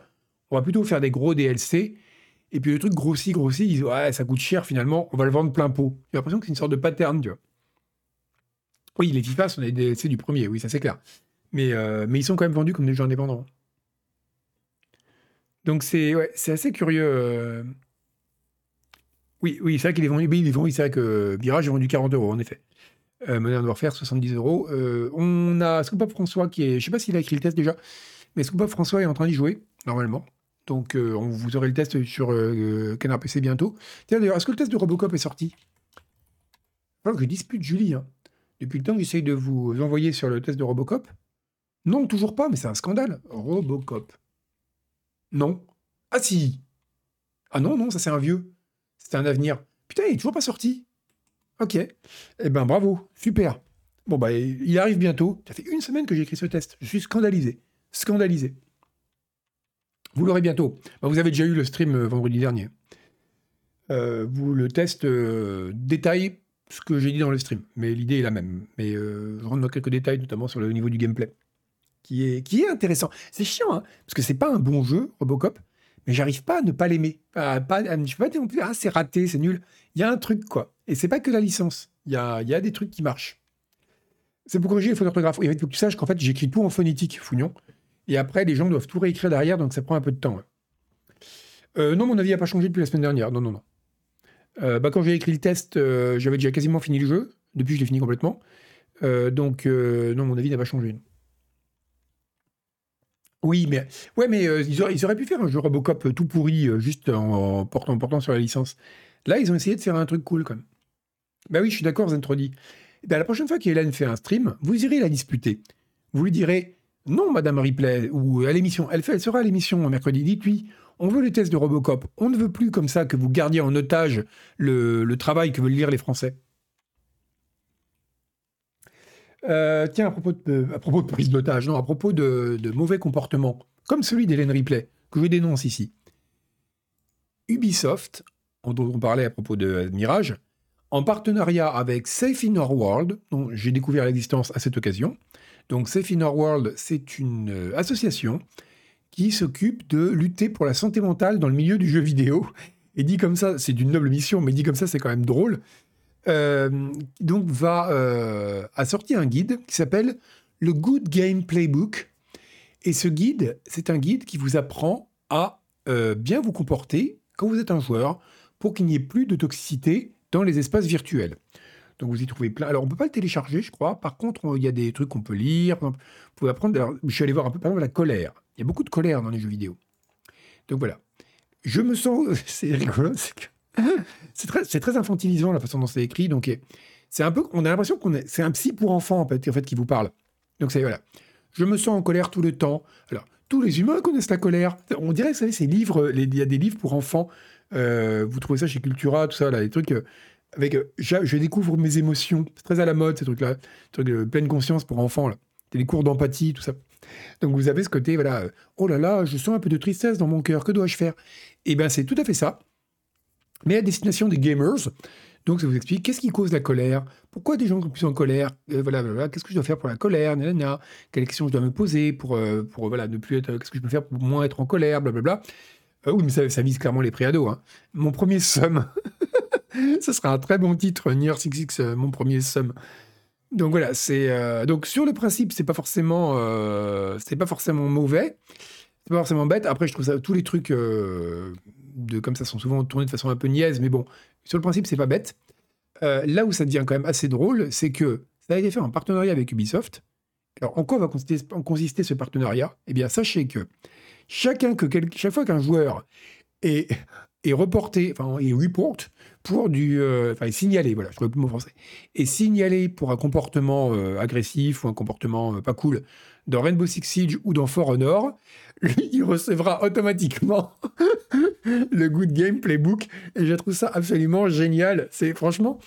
On va plutôt faire des gros DLC. Et puis le truc grossit, grossit, ils disent ouais, ça coûte cher finalement, on va le vendre plein pot. J'ai l'impression que c'est une sorte de pattern, tu vois. Oui, les FIFA sont des DLC du premier, oui, ça c'est clair. Mais, euh, mais ils sont quand même vendus comme des jeux indépendants. Donc c'est assez curieux. Euh, oui, oui, c'est vrai qu'il est vendu. Il c'est vrai que Virage est vendu 40 euros, en effet. Euh, Modern Warfare, 70 euros. On a Scoopop François qui est. Je sais pas s'il a écrit le test déjà, mais Scoopop François est en train d'y jouer, normalement. Donc, on, vous aurez le test sur euh, Canard PC bientôt. Tiens, d'ailleurs, est-ce que le test de Robocop est sorti? Que je dispute Julie. Hein. Depuis le temps j'essaye de vous envoyer sur le test de Robocop. Non, toujours pas, mais c'est un scandale. Robocop. Non. Ah si Ah non, non, ça c'est un vieux. C'était un avenir. Putain, il est toujours pas sorti. Ok. Eh ben bravo, super. Bon bah il arrive bientôt. Ça fait une semaine que j'ai écrit ce test. Je suis scandalisé. Scandalisé. Vous l'aurez bientôt. Bah, vous avez déjà eu le stream euh, vendredi dernier. Euh, vous le test euh, détaille ce que j'ai dit dans le stream, mais l'idée est la même. Mais je rentre dans quelques détails, notamment sur le niveau du gameplay, qui est, qui est intéressant. C'est chiant, hein, parce que c'est pas un bon jeu, Robocop, mais j'arrive pas à ne pas l'aimer. pas, je ne pas dire ah, c'est raté, c'est nul. Il y a un truc, quoi. Et c'est pas que la licence. Il y a, y a des trucs qui marchent. C'est pour corriger les fautes d'orthographe. Il faut que tu saches qu'en fait, j'écris tout en phonétique, Fougnon. Et après, les gens doivent tout réécrire derrière, donc ça prend un peu de temps. Euh, non, mon avis n'a pas changé depuis la semaine dernière. Non, non, non. Euh, bah, quand j'ai écrit le test, euh, j'avais déjà quasiment fini le jeu. Depuis, je l'ai fini complètement. donc, non, mon avis n'a pas changé. Oui, mais, ouais, mais euh, ils, auraient, pu faire un jeu Robocop euh, tout pourri, euh, juste en, portant, sur la licence. Là, ils ont essayé de faire un truc cool, quand même. Bah oui, je suis d'accord, Zentrodi. Ben, la prochaine fois qu'Hélène fait un stream, vous irez la disputer. Vous lui direz Non, Madame Ripley, ou à l'émission. Elle, elle sera à l'émission mercredi. Dites-lui, on veut les tests de Robocop. On ne veut plus comme ça que vous gardiez en otage le, travail que veulent lire les Français. Euh, tiens, à propos, de, à propos de prise d'otage, non, à propos de, mauvais comportements, comme celui d'Hélène Ripley, que je dénonce ici. Ubisoft, dont on parlait à propos de Mirage, en partenariat avec Safe in Our World, dont j'ai découvert l'existence à cette occasion. Donc Safe in Our World, c'est une euh, association qui s'occupe de lutter pour la santé mentale dans le milieu du jeu vidéo. Et dit comme ça, c'est d'une noble mission, mais dit comme ça, c'est quand même drôle. Euh, donc va euh, a sorti un guide qui s'appelle le Good Game Playbook. Et ce guide, c'est un guide qui vous apprend à euh, bien vous comporter quand vous êtes un joueur pour qu'il n'y ait plus de toxicité dans les espaces virtuels. Donc vous y trouvez plein. Alors on peut pas le télécharger, je crois. Par contre, il y a des trucs qu'on peut lire. Vous pouvez apprendre. Je suis allé voir un peu par exemple la colère. Il y a beaucoup de colère dans les jeux vidéo. Donc voilà. Je me sens. C'est rigolo. C'est très, très, infantilisant la façon dont c'est écrit. Donc c'est un peu. On a l'impression qu'on est. C'est un psy pour enfants en fait, en fait qui vous parle. Donc c'est voilà. Je me sens en colère tout le temps. Alors tous les humains connaissent la colère. On dirait, vous savez, livres. Il y a des livres pour enfants. Euh, vous trouvez ça chez Cultura, tout ça, là, les trucs. Avec, euh, je, découvre mes émotions. C'est très à la mode, ces trucs-là. Trucs de pleine conscience pour enfants, là. les cours d'empathie, tout ça. Donc vous avez ce côté, voilà, euh, oh là là, je sens un peu de tristesse dans mon cœur, que dois-je faire? Eh bien, c'est tout à fait ça. Mais à destination des gamers, donc ça vous explique qu'est-ce qui cause la colère, pourquoi des gens sont plus en colère, euh, voilà, voilà qu'est-ce que je dois faire pour la colère, nanana, quelles questions je dois me poser pour, pour voilà, ne plus être, qu'est-ce que je peux faire pour moins être en colère, blablabla. oui, mais ça, ça, vise clairement les préados. Hein. Mon premier somme Ce sera un très bon titre, Nier 66, euh, mon premier sum. Donc voilà, c'est euh, donc sur le principe, c'est pas forcément euh, c'est pas forcément mauvais, c'est pas forcément bête. Après, je trouve ça tous les trucs de comme ça sont souvent tournés de façon un peu niaise, mais bon, sur le principe, c'est pas bête. là où ça devient quand même assez drôle, c'est que ça a été fait en partenariat avec Ubisoft. Alors, en quoi va consister, ce partenariat? Eh bien, sachez que chaque fois qu'un joueur est, reporté, enfin, est report pour du. Euh, enfin, signaler, voilà, je trouve le mot français. Et signaler pour un comportement euh, agressif ou un comportement euh, pas cool dans Rainbow Six Siege ou dans For Honor, lui, il recevra automatiquement le Good Game Playbook. Et je trouve ça absolument génial. C'est franchement.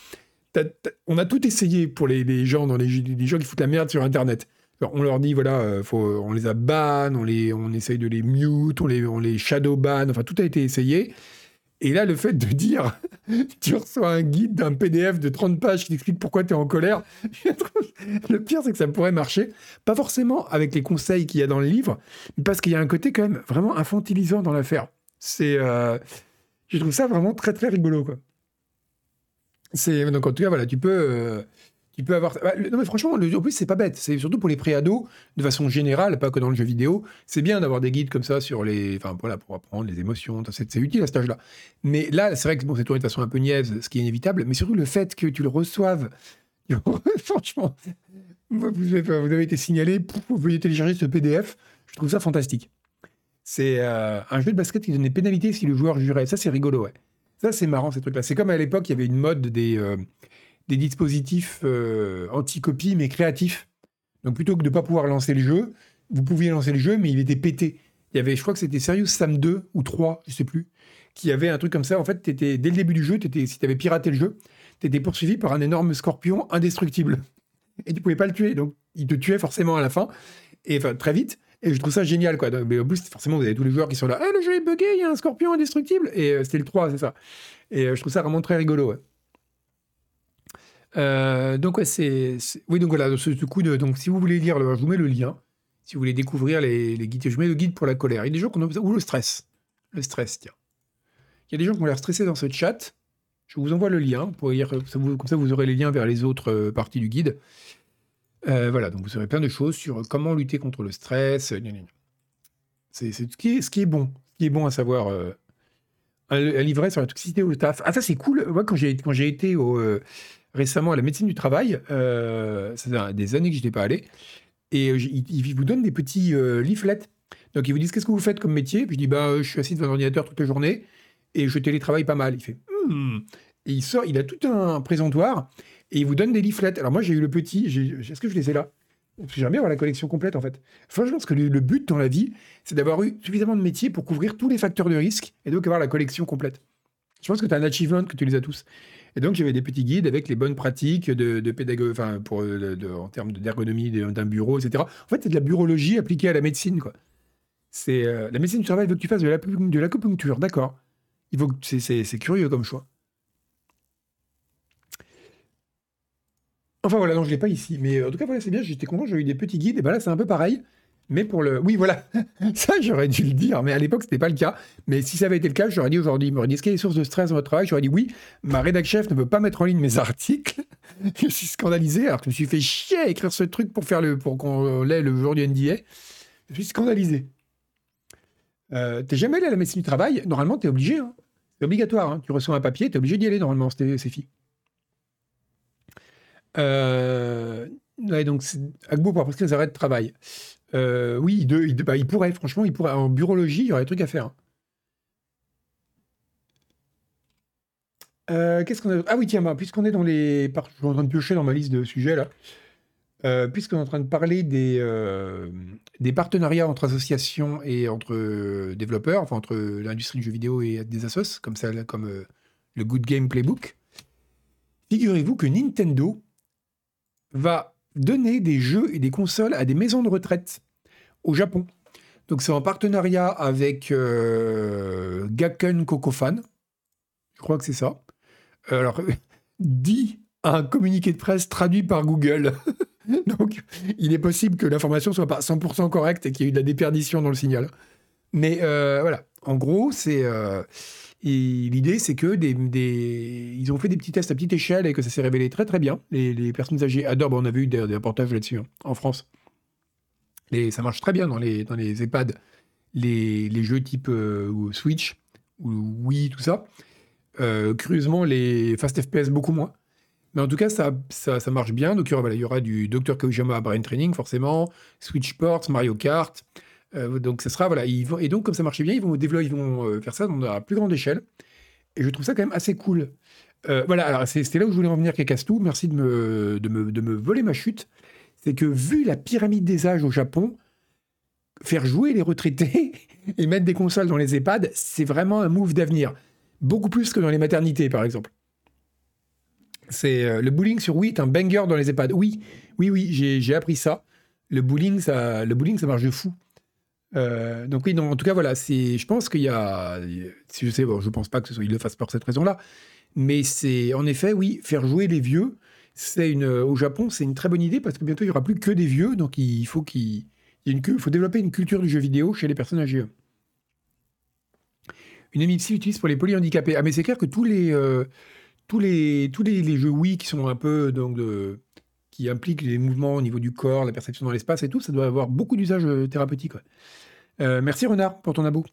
on a tout essayé pour les, gens dans les, les, gens qui foutent la merde sur Internet. on leur dit, voilà, faut, on les a ban, on, les, on essaye de les mute, on les, on les shadow ban, enfin tout a été essayé. Et là, le fait de dire, tu reçois un guide d'un PDF de 30 pages qui t'explique pourquoi tu es en colère, le pire, c'est que ça pourrait marcher. Pas forcément avec les conseils qu'il y a dans le livre, mais parce qu'il y a un côté quand même vraiment infantilisant dans l'affaire. C'est, euh, je trouve ça vraiment très, très rigolo, quoi. Donc en tout cas, voilà, tu peux, euh, tu peux avoir. Bah, non, mais franchement, en plus, c'est pas bête. C'est surtout pour les préados, de façon générale, pas que dans le jeu vidéo. C'est bien d'avoir des guides comme ça sur les. Enfin, voilà, pour apprendre les émotions. C'est utile à cet âge-là. Mais là, c'est vrai que c'est tourné de façon un peu niaise, ce qui est inévitable. Mais surtout le fait que tu le reçoives. franchement, vous avez, été signalé, vous veuillez télécharger ce PDF. Je trouve ça fantastique. C'est euh, un jeu de basket qui donne des pénalités si le joueur jurait. Ça, c'est rigolo, ouais. Ça, c'est marrant, ces trucs-là. C'est comme à l'époque, il y avait une mode des. Euh, des dispositifs euh, anti-copie, mais créatifs. Donc plutôt que de ne pas pouvoir lancer le jeu, vous pouviez lancer le jeu, mais il était pété. Il y avait, je crois que c'était Serious Sam 2 ou 3, je sais plus, qui avait un truc comme ça. En fait, étais, dès le début du jeu, si tu avais piraté le jeu, tu étais poursuivi par un énorme scorpion indestructible. Et tu pouvais pas le tuer. Donc, il te tuait forcément à la fin, et enfin, très vite. Et je trouve ça génial, quoi. mais en plus, forcément, vous avez tous les joueurs qui sont là. Ah, le jeu est buggé, il y a un scorpion indestructible. Et euh, c'était le 3, c'est ça. Et euh, je trouve ça vraiment très rigolo. Euh, donc, Oui, donc voilà, ce, coup. Donc, si vous voulez lire, je vous mets le lien. Si vous voulez découvrir les, guides, je mets le guide pour la colère. Il y a des gens qui ont. Le stress. Le stress, tiens. Il y a des gens qui ont l'air stressés dans ce chat. Je vous envoie le lien. Pour lire, comme, ça vous, aurez les liens vers les autres euh, parties du guide. Euh, voilà, donc vous aurez plein de choses sur comment lutter contre le stress. C'est ce, qui est, bon. Ce qui est bon à savoir. un, livret sur la toxicité au taf. Ah, ça, c'est cool. Moi, quand j'ai été au récemment à la médecine du travail. Euh, ça fait des années que je n'étais pas allé. Et euh, ils, vous donnent des petits euh, leaflets. Donc ils vous disent qu'est-ce que vous faites comme métier? Puis je dis bah je suis assis devant l'ordinateur toute la journée et je télétravaille pas mal. Il fait hmm. et il sort, il a tout un présentoir et il vous donne des leaflets. Alors moi j'ai eu le petit. Est-ce que je les ai là? J'aimerais bien avoir la collection complète, en fait. Enfin, je pense que le but dans la vie, c'est d'avoir eu suffisamment de métiers pour couvrir tous les facteurs de risque et donc avoir la collection complète. Je pense que tu as un achievement que tu les as tous. Et donc, j'avais des petits guides avec les bonnes pratiques de, de enfin, pour, de- en termes d'ergonomie de- d'un bureau, etc. En fait, c'est de la burologie appliquée à la médecine, quoi. C'est euh, la médecine du travail veut que tu fasses de l'acu- de l'acupuncture, d'accord. Il faut c'est curieux comme choix. Enfin voilà, non, je l'ai pas ici, mais euh, en tout cas voilà, c'est bien. J'étais content, j'ai eu des petits guides. Et ben là, c'est un peu pareil, mais pour le, oui, voilà, ça j'aurais dû le dire, mais à l'époque c'était pas le cas. Mais si ça avait été le cas, j'aurais dit aujourd'hui, il m'aurait dit est-ce qu'il y a des sources de stress dans votre travail? J'aurais dit oui. Ma rédac chef ne veut pas mettre en ligne mes articles. je suis scandalisé, alors que je me suis fait chier à écrire ce truc pour faire le, pour qu'on l'ait le jour du NDA. Je suis scandalisé. Euh, t'es jamais allé à la médecine du travail? Normalement, t'es obligé. hein. C'est obligatoire. hein. Tu reçois un papier, t'es obligé d'y aller normalement, c'était- ces filles. Euh, donc, c'est- Agbo pour prescrire des arrêts de travail. Euh, oui, bah, il pourrait, franchement, il pourrait. En burologie, il y aurait des trucs à faire. hein. Euh, Qu'est-ce qu'on a Ah oui, tiens, bah, puisqu'on est dans les. Je suis en train de piocher dans ma liste de sujets là. Euh, puisqu'on est en train de parler des, partenariats entre associations et entre développeurs, enfin entre l'industrie du jeu vidéo et des assos, comme ça, comme le Good Game Playbook, figurez-vous que Nintendo va donner des jeux et des consoles à des maisons de retraite au Japon. Donc c'est en partenariat avec euh, Gakken Kokofan, je crois que c'est ça. Euh, Alors, dit un communiqué de presse traduit par Google. Donc, il est possible que l'information soit pas 100% correcte et qu'il y ait eu de la déperdition dans le signal. Mais euh, voilà, en gros, c'est euh, et l'idée, c'est que des, ils ont fait des petits tests à petite échelle et que ça s'est révélé très très bien. Les, personnes âgées adorent. On a vu des, reportages là-dessus hein, en France. Et ça marche très bien dans les, dans les EHPAD, les, les jeux type euh, Switch ou Wii, tout ça. Euh, curieusement, les Fast FPS, beaucoup moins. Mais en tout cas, ça, ça, ça marche bien. Donc, il y aura, voilà, il y aura du Dr. Kojima Brain Training, forcément, Switch Sports, Mario Kart. Euh, donc, ça sera, voilà. Et donc, comme ça marchait bien, ils vont développer, ils vont euh, faire ça à plus grande échelle. Et je trouve ça quand même assez cool. Euh, voilà, alors c'était là où je voulais en venir, Kekastou. Merci de me, de, me, de me voler ma chute. C'est que, vu la pyramide des âges au Japon, faire jouer les retraités et mettre des consoles dans les EHPAD, c'est vraiment un move d'avenir. Beaucoup plus que dans les maternités, par exemple. C'est le bowling sur Wii est un banger dans les EHPAD. Oui, oui, oui, j'ai j'ai appris ça. Le bowling, ça, le bowling, ça marche de fou. Euh, donc oui, en tout cas, voilà, je pense qu'il y a, je sais, bon, je pense pas que ce soit, ils le fassent pour cette raison-là, mais c'est, en effet, oui, faire jouer les vieux, c'est une, au Japon, c'est une très bonne idée parce que bientôt il y aura plus que des vieux, donc il faut qu'il, il il faut développer une culture du jeu vidéo chez les personnes âgées. Une MIPSI utilise pour les polyhandicapés. Ah, mais c'est clair que tous les, euh, tous les, tous les jeux Wii qui sont un peu donc de, qui impliquent les mouvements au niveau du corps, la perception dans l'espace et tout, ça doit avoir beaucoup d'usages euh, thérapeutiques. Euh, merci Renard pour ton abo.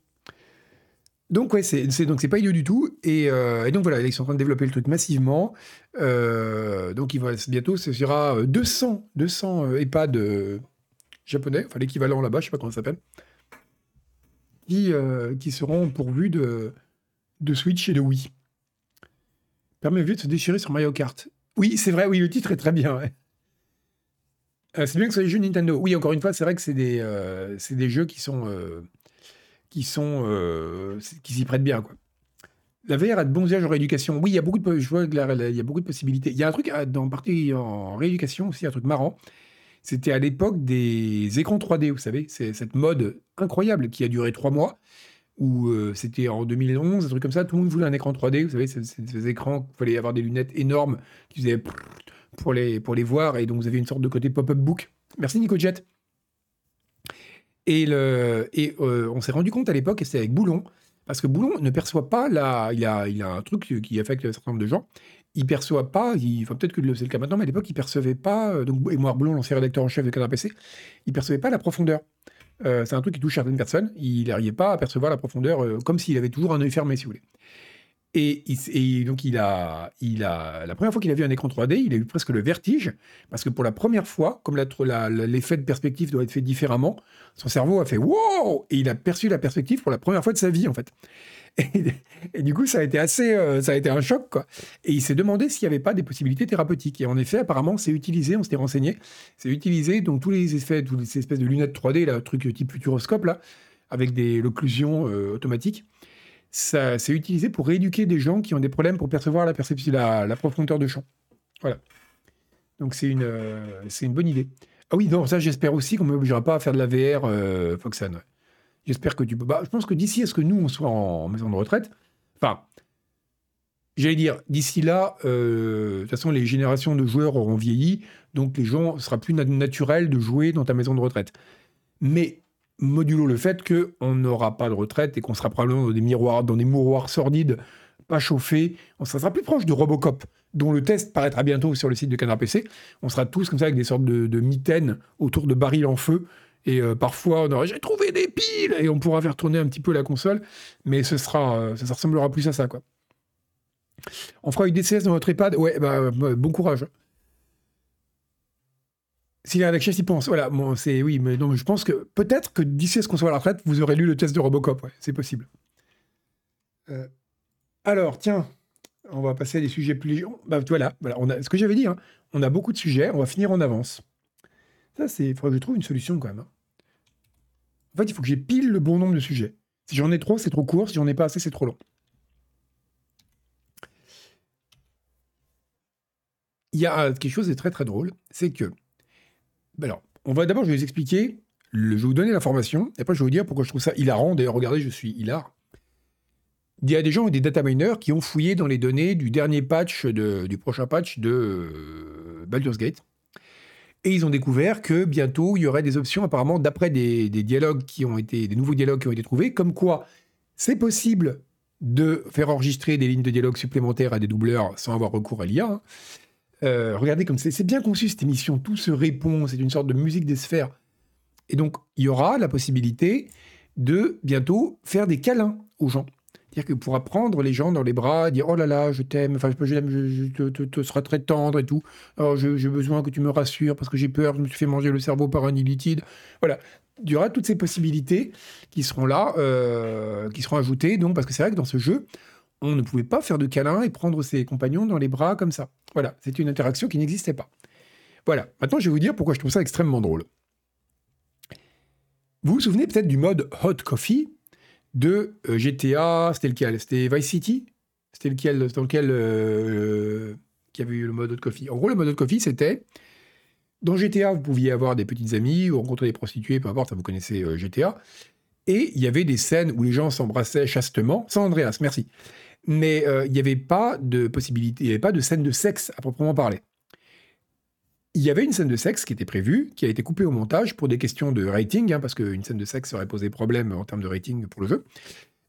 Donc ouais, c'est donc c'est pas idiot du tout et, euh, et donc voilà, ils sont en train de développer le truc massivement. Donc il va bientôt ce sera euh, 200 200 euh, EHPAD japonais, enfin l'équivalent là-bas, je sais pas comment ça s'appelle, qui seront pourvus de Switch et de Wii. Permet de se déchirer sur Mario Kart. Oui, c'est vrai, oui, le titre est très bien. Euh, c'est bien que ce soit des jeux Nintendo. Oui, encore une fois, c'est vrai que c'est des, euh, des jeux qui sont, euh, qui sont, qui s'y prêtent bien, quoi. La VR a de bons usages en rééducation. Oui, il y a beaucoup de, je vois il y a beaucoup de possibilités. Il y a un truc dans partie en rééducation aussi, un truc marrant. C'était à l'époque des écrans 3D, vous savez, c'est cette mode incroyable qui a duré trois mois, où c'était en 2011, un truc comme ça, tout le monde voulait un écran 3D, vous savez, ces- ces écrans, il fallait avoir des lunettes énormes qui faisaient pour les, pour les voir, et donc vous avez une sorte de côté pop-up book. Merci Nico Jet. Et, le, et euh, on s'est rendu compte à l'époque, et c'était avec Boulon, parce que Boulon ne perçoit pas la. Il a, il a un truc qui affecte un certain nombre de gens. Il perçoit pas, il, enfin peut-être que c'est le cas maintenant, mais à l'époque, il percevait pas. euh, Donc, moi, Boulon, l'ancien rédacteur en chef de Canard PC, il percevait pas la profondeur. Euh, c'est un truc qui touche certaines personnes. Il n'arrivait pas à percevoir la profondeur, comme s'il avait toujours un œil fermé, si vous voulez. Et, donc, il a, il a, la première fois qu'il a vu un écran 3D, il a eu presque le vertige, parce que pour la première fois, comme l'effet de perspective doit être fait différemment, son cerveau a fait wow Et il a perçu la perspective pour la première fois de sa vie, en fait. Et, du coup, ça a été assez, euh, ça a été un choc, quoi. Et il s'est demandé s'il n'y avait pas des possibilités thérapeutiques. Et en effet, apparemment, c'est utilisé, on s'était renseigné, c'est utilisé, donc tous les effets, toutes les espèces de lunettes 3D, là, truc type futuroscope, là, avec des l'occlusion euh, automatique ça, c'est utilisé pour rééduquer des gens qui ont des problèmes pour percevoir la, perception, la, profondeur de champ. Voilà. Donc c'est une, euh, c'est une bonne idée. Ah oui, non, ça j'espère aussi qu'on ne m'obligera pas à faire de la VR euh, Foxan. J'espère que tu peux. Bah, je pense que d'ici à ce que nous on soit en, maison de retraite, enfin, j'allais dire, d'ici là, euh, de toute façon, les générations de joueurs auront vieilli, donc les gens, ce sera plus naturel de jouer dans ta maison de retraite. Mais modulo le fait qu'on n'aura pas de retraite et qu'on sera probablement dans des miroirs, dans des mouroirs sordides, pas chauffés. On sera plus proche de Robocop, dont le test paraîtra bientôt sur le site de Canard PC. On sera tous comme ça avec des sortes de, mitaines autour de barils en feu. Et euh, parfois, on aura j'ai trouvé des piles et on pourra faire tourner un petit peu la console, mais ce sera, euh, ça, ressemblera plus à ça, quoi. On fera une DCS dans votre iPad. Ouais, bah, bah bon courage. Si les rédacteurs y pensent, voilà, bon, c'est oui, mais non, je pense que peut-être que d'ici à ce qu'on soit à la retraite, vous aurez lu le test de Robocop, c'est possible. Euh, alors, tiens, on va passer à des sujets plus légers. Bah, voilà, voilà on a, ce que j'avais dit, hein, on a beaucoup de sujets, on va finir en avance. Ça, c'est, il faudrait que je trouve une solution quand même. Hein. En fait, il faut que j'ai pile le bon nombre de sujets. Si j'en ai trop, c'est trop court. Si j'en ai pas assez, c'est trop long. Il y a quelque chose de très très drôle, c'est que alors, on va d'abord, je vais vous expliquer, je vais vous donner l'information, et après je vais vous dire pourquoi je trouve ça hilarant. D'ailleurs, regardez, je suis hilar. Il y a des gens, des data miners, qui ont fouillé dans les données du dernier patch, du prochain patch de euh, Baldur's Gate. Et ils ont découvert que bientôt, il y aurait des options, apparemment, d'après des, dialogues qui ont été, des nouveaux dialogues qui ont été trouvés, comme quoi c'est possible de faire enregistrer des lignes de dialogue supplémentaires à des doubleurs sans avoir recours à l'IA. Euh, regardez comme c'est bien conçu cette émission, tout se répond, c'est une sorte de musique des sphères. Et donc, il y aura la possibilité de bientôt faire des câlins aux gens. C'est-à-dire qu'il pourra prendre les gens dans les bras, dire Oh là là, je t'aime, enfin, je, je, je te, te, seras très tendre et tout. Alors, j'ai besoin que tu me rassures parce que j'ai peur, je me suis fait manger le cerveau par un illitide. Voilà. Il y aura toutes ces possibilités qui seront là, euh, qui seront ajoutées, donc, parce que c'est vrai que dans ce jeu, on ne pouvait pas faire de câlin et prendre ses compagnons dans les bras comme ça. Voilà, c'est une interaction qui n'existait pas. Voilà, maintenant je vais vous dire pourquoi je trouve ça extrêmement drôle. Vous vous souvenez peut-être du mode Hot Coffee de euh, GTA, c'était lequel? C'était Vice City? C'était lequel dans lequel euh, qui avait eu le mode Hot Coffee? En gros, le mode Hot Coffee, c'était dans GTA, vous pouviez avoir des petites amies ou rencontrer des prostituées, peu importe, ça vous connaissez euh, GTA. Et il y avait des scènes où les gens s'embrassaient chastement, sans Andreas, merci mais euh, il n'y avait pas de possibilité, il n'y avait pas de scène de sexe à proprement parler. Il y avait une scène de sexe qui était prévue, qui a été coupée au montage pour des questions de rating, hein, parce qu'une scène de sexe aurait posé problème en termes de rating pour le jeu.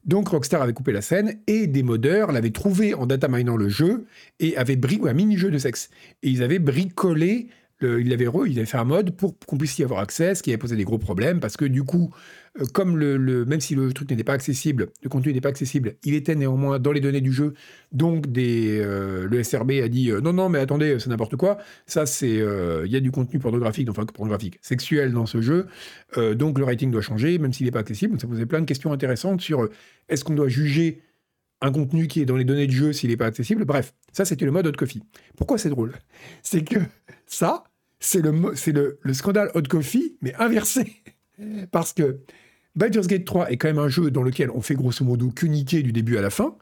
Donc Rockstar avait coupé la scène et des modeurs l'avaient trouvé en data minant le jeu et avaient bricolé un mini-jeu de sexe. Et ils avaient bricolé il, avait fait un mode pour qu'on puisse y avoir accès, ce qui avait posé des gros problèmes, parce que du coup, euh, comme le, même si le truc n'était pas accessible, le contenu n'était pas accessible, il était néanmoins dans les données du jeu, donc euh, le SRB a dit euh, non, non, mais attendez, c'est n'importe quoi, ça c'est, il y a du contenu pornographique, enfin pornographique, sexuel dans ce jeu, donc le rating doit changer, même s'il n'est pas accessible, donc ça posait plein de questions intéressantes sur est-ce qu'on doit juger un contenu qui est dans les données du jeu s'il n'est pas accessible. Bref, ça c'était le mode Hot Coffee. Pourquoi c'est drôle? C'est que ça, c'est le, le, le, scandale Hot Coffee, mais inversé. Parce que Baldur's Gate 3 est quand même un jeu dans lequel on fait grosso modo qu'uniquer du début à la fin.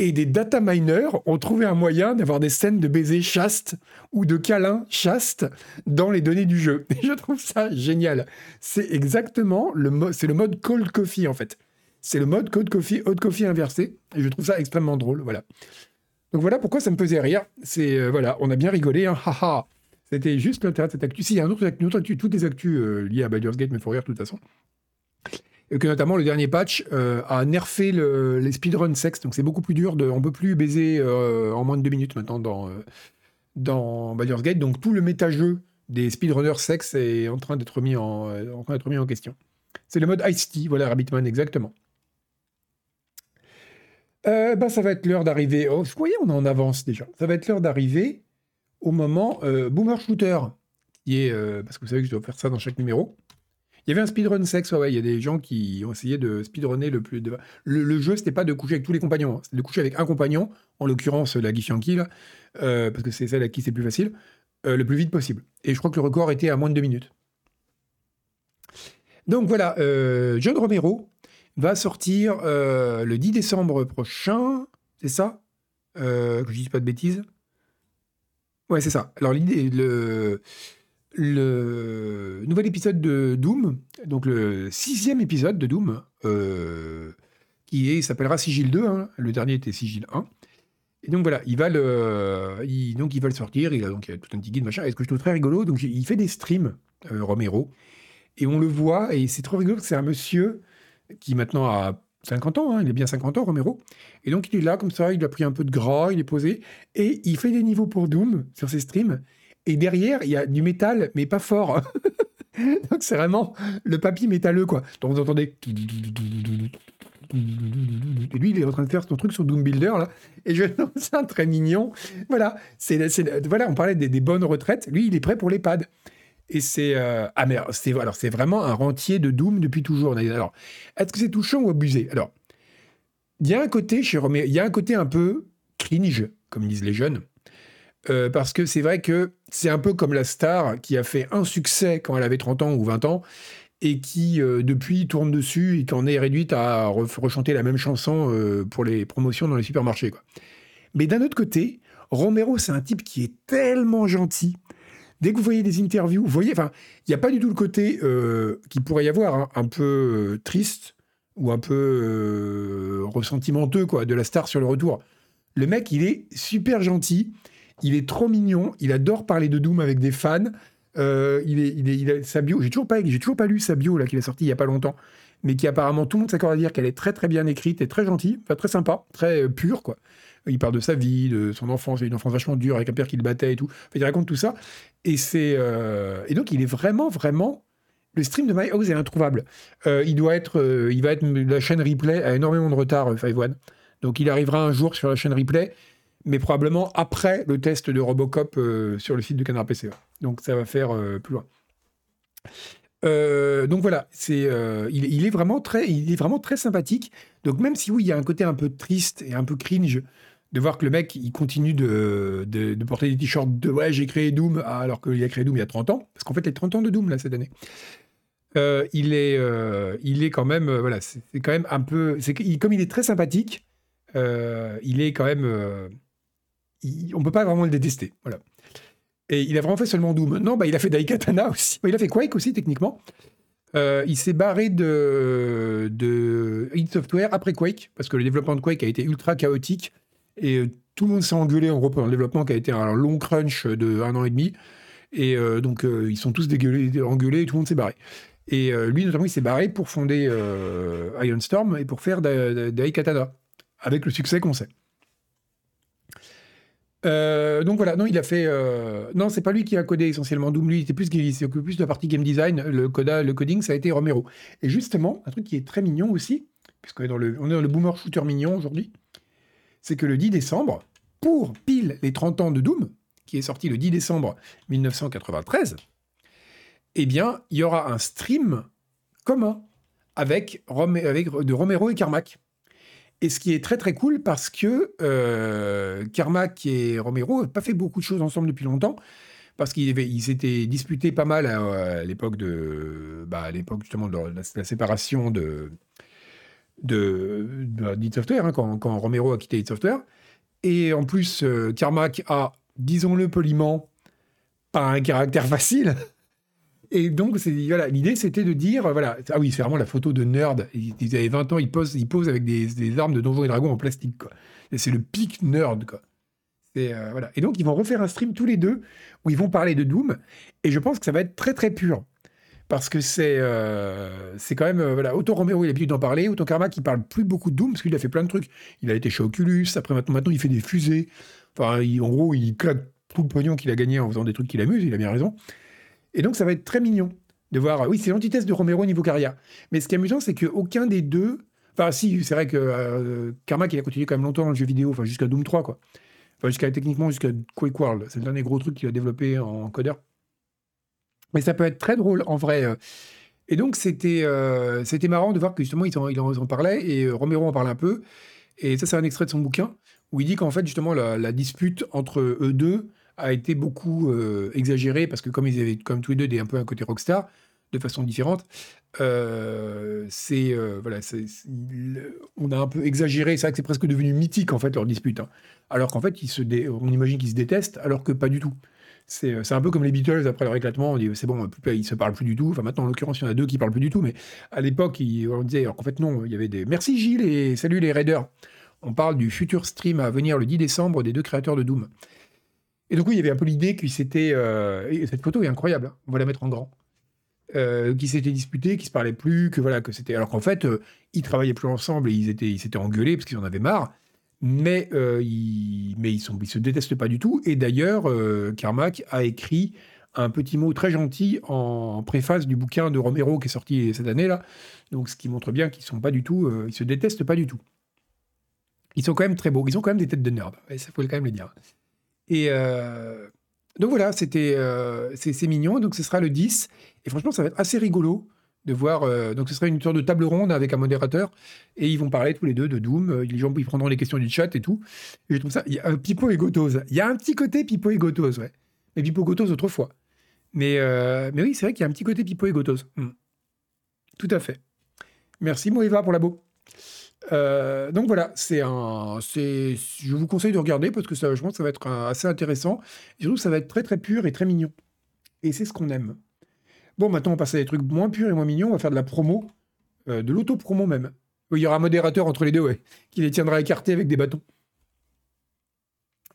Et des data miners ont trouvé un moyen d'avoir des scènes de baisers chastes ou de câlins chastes dans les données du jeu. Et je trouve ça génial. C'est exactement le, le mode cold coffee en fait. C'est le mode Cold Coffee, Hot Coffee inversé. Et je trouve ça extrêmement drôle. Voilà. Donc voilà pourquoi ça me faisait rire. C'est euh, voilà, on a bien rigolé. Hein, C'était juste l'intérêt de cette actu. Si, il y a un une autre actu, toutes les actus euh, liées à Baldur's Gate me font rire de toute façon. Et que notamment le dernier patch euh, a nerfé le, les speedrun sexe. Donc c'est beaucoup plus dur. De, on peut plus baiser en moins de deux minutes maintenant dans, dans Baldur's Gate. Donc tout le méta-jeu des speedrunners sexe est en train d'être mis en, en train d'être mis en question. C'est le mode Ice-T, voilà Rabbitman exactement. Euh, bah, ça va être l'heure d'arriver. Vous voyez, on est en avance déjà. Ça va être l'heure d'arriver au moment euh, Boomer Shooter, euh, parce que vous savez que je dois faire ça dans chaque numéro. Il y avait un speedrun sexe, ouais, il y a des gens qui ont essayé de speedrunner le plus. De... Le, le jeu, c'était pas de coucher avec tous les compagnons, hein. c'était de coucher avec un compagnon, en l'occurrence la euh, parce que c'est celle à qui c'est plus facile, le plus vite possible. Et je crois que le record était à moins de deux minutes. Donc voilà, John Romero va sortir euh, le 10 décembre prochain, c'est ça? Euh, Que je dise pas de bêtises. Ouais, c'est ça. Alors l'idée, le, le nouvel épisode de Doom, donc le sixième épisode de Doom, euh, qui est, s'appellera Sigil 2, hein. le dernier était Sigil 1. Et donc voilà, il va le, il, donc le sortir, il a donc a tout un petit guide machin. Et ce que je trouve très rigolo, donc il fait des streams, Romero, et on le voit, et c'est trop rigolo, c'est un monsieur qui maintenant a 50 ans, hein, il est bien 50 ans, Romero. Et donc il est là comme ça, il a pris un peu de gras, il est posé, et il fait des niveaux pour Doom sur ses streams. Et derrière, il y a du métal, mais pas fort. donc c'est vraiment le papy métalleux, quoi. Donc vous entendez. Et lui, il est en train de faire son truc sur Doom Builder, là. Et je trouve ça très mignon. Voilà, c'est, voilà on parlait des, des bonnes retraites. Lui, il est prêt pour l'EHPAD. Et c'est. euh, ah, c'est, alors, c'est vraiment un rentier de Doom depuis toujours. Alors, est-ce que c'est touchant ou abusé? Alors, il y a un côté chez Romero, il y a un côté un peu cringe, comme disent les jeunes. Euh, parce que c'est vrai que c'est un peu comme la star qui a fait un succès quand elle avait 30 ans ou 20 ans et qui, euh, depuis, tourne dessus et qui en est réduite à re- rechanter la même chanson euh, pour les promotions dans les supermarchés. Quoi. Mais d'un autre côté, Romero, c'est un type qui est tellement gentil. Dès que vous voyez des interviews, vous voyez, enfin, il n'y a pas du tout le côté euh, qui pourrait y avoir, hein, un peu euh, triste ou un peu euh, ressentimenteux quoi, de la star sur le retour. Le mec, il est super gentil, il est trop mignon, il adore parler de Doom avec des fans. Euh, il est, il est, a sa bio. J'ai toujours pas, toujours pas lu sa bio là qu'il a sorti il y a pas longtemps, mais qui apparemment tout le monde s'accorde à dire qu'elle est très très bien écrite et très gentille, très sympa, très pure quoi. Il parle de sa vie, de son enfance, une enfance vachement dure avec un père qui le battait et tout. Enfin, il raconte tout ça et c'est euh, et donc il est vraiment vraiment le stream de My House est introuvable. Euh, il doit être, euh, il va être la chaîne replay a énormément de retard, Five One. Donc il arrivera un jour sur la chaîne replay, mais probablement après le test de Robocop sur le site de Canard PC. Donc ça va faire plus loin. Donc voilà, c'est, il est vraiment très, il est vraiment très sympathique. Donc même si oui, il y a un côté un peu triste et un peu cringe de voir que le mec il continue de, porter des t-shirts de ouais j'ai créé Doom alors qu'il a créé Doom il y a 30 ans, parce qu'en fait il y a 30 ans de Doom là cette année. Euh, il est, euh, il est quand même, euh, voilà, c'est quand même un peu, comme il est très sympathique, il est quand même, il- on peut pas vraiment le détester, voilà. Et il a vraiment fait seulement Doom. Non, bah il a fait Daikatana aussi. Bah, il a fait Quake aussi techniquement. Il s'est barré de, de Software après Quake parce que le développement de Quake a été ultra chaotique et euh, tout le monde s'est engueulé en gros pendant le développement qui a été un long crunch de un an et demi. Et euh, donc euh, ils sont tous dégueulés, engueulés et tout le monde s'est barré. Et lui notamment il s'est barré pour fonder Iron Storm et pour faire Da- Da- Daikatana avec le succès qu'on sait. Donc voilà, non, il a fait. Non, c'est pas lui qui a codé essentiellement Doom. Lui, il plus, il s'est occupé plus de la partie game design. Le, coda, le coding, ça a été Romero. Et justement, un truc qui est très mignon aussi, puisqu'on est est dans le boomer shooter mignon aujourd'hui, c'est que le 10 décembre, pour pile les 30 ans de Doom, qui est sorti le 10 décembre 1993, eh bien, il y aura un stream commun avec, de Romero et Carmack. Et ce qui est très très cool parce que euh, Carmack et Romero n'ont pas fait beaucoup de choses ensemble depuis longtemps parce qu'ils s'étaient disputés pas mal à, à l'époque de bah, justement de la séparation de de, de Software hein, quand, quand Romero a quitté id Software et en plus euh, Carmack a disons-le poliment pas un caractère facile et donc, voilà, l'idée, c'était de dire, voilà, ah oui, c'est vraiment la photo de nerd. Ils, ils avaient 20 ans, ils posent, ils posent avec des, armes de Donjons et Dragons en plastique, quoi. C'est le pic nerd, quoi. Euh, voilà. Et donc, ils vont refaire un stream tous les deux où ils vont parler de Doom. Et je pense que ça va être très, très pur. Parce que c'est euh, c'est quand même, euh, voilà, Romero, il a l'habitude d'en parler, autant Karma qui parle plus beaucoup de Doom, parce qu'il a fait plein de trucs. Il a été chez Oculus, après maintenant, maintenant il fait des fusées. Enfin, en gros, il claque tout le pognon qu'il a gagné en faisant des trucs qui l'amusent, il a bien raison. Et donc, ça va être très mignon de voir. Oui, c'est l'antithèse de Romero au niveau carrière. Mais ce qui est amusant, c'est qu'aucun des deux. Enfin, si, c'est vrai que euh, Karma, il a continué quand même longtemps dans le jeu vidéo, enfin jusqu'à Doom 3, quoi. Enfin, jusqu'à techniquement jusqu'à Quake World. C'est le dernier gros truc qu'il a développé en codeur. Mais ça peut être très drôle en vrai. Euh. Et donc, c'était euh, c'était marrant de voir que justement, ils en, ils en parlaient et Romero en parle un peu. Et ça, c'est un extrait de son bouquin où il dit qu'en fait, justement, la, dispute entre eux deux a été beaucoup exagérée parce que comme ils avaient comme tous les deux des, un peu un côté rockstar, de façon différente. Euh, c'est euh, voilà, on a un peu exagéré. C'est vrai que c'est presque devenu mythique en fait leur dispute. Hein. Alors qu'en fait, ils se on imagine qu'ils se détestent, alors que pas du tout. C'est un peu comme les Beatles après leur éclatement. On dit c'est bon, ils se parlent plus du tout. Enfin maintenant, en l'occurrence, il y en a deux qui parlent plus du tout. Mais à l'époque, on disait alors qu'en fait non, il y avait des merci Gilles et salut les Raiders. On parle du futur stream à venir le 10 décembre des deux créateurs de Doom. Et donc oui, il y avait un peu l'idée que c'était euh, cette photo est incroyable. Hein. On va la mettre en grand. Euh, qui s'étaient disputés, qui se parlaient plus, que voilà, que c'était. Alors qu'en fait, euh, ils travaillaient plus ensemble et ils étaient, ils s'étaient engueulés parce qu'ils en avaient marre. Mais euh, ils, mais ils ils se détestent pas du tout. Et d'ailleurs, Carmack a écrit un petit mot très gentil en préface du bouquin de Romero qui est sorti cette année là. Donc, ce qui montre bien qu'ils sont ils se détestent pas du tout. Ils sont quand même très beaux. Ils ont quand même des têtes de nerd. Et ça faut quand même le dire. Et donc voilà, c'était euh, c'est mignon. Donc ce sera le 10. Et franchement, ça va être assez rigolo de voir. Euh, donc ce sera une sorte de table ronde avec un modérateur. Et ils vont parler tous les deux de Doom. Euh, les gens ils prendront les questions du chat et tout. Je trouve ça. Y a un Pipo et Gotose. Il y a un petit côté Pipo et Gotose, ouais. Mais Pipo Gotose autrefois. Mais, mais oui, c'est vrai qu'il y a un petit côté Pipo et Gotose. Hmm. Tout à fait. Merci Moeva pour la beau. Euh, donc voilà, c'est un, c'est, je vous conseille de regarder parce que ça, je pense que ça va être assez intéressant. Et surtout, ça va être très très pur et très mignon. Et c'est ce qu'on aime. Bon, maintenant, on passe à des trucs moins purs et moins mignons. On va faire de la promo, euh, de l'auto-promo même. Il y aura un modérateur entre les deux, ouais, qui les tiendra écartés avec des bâtons.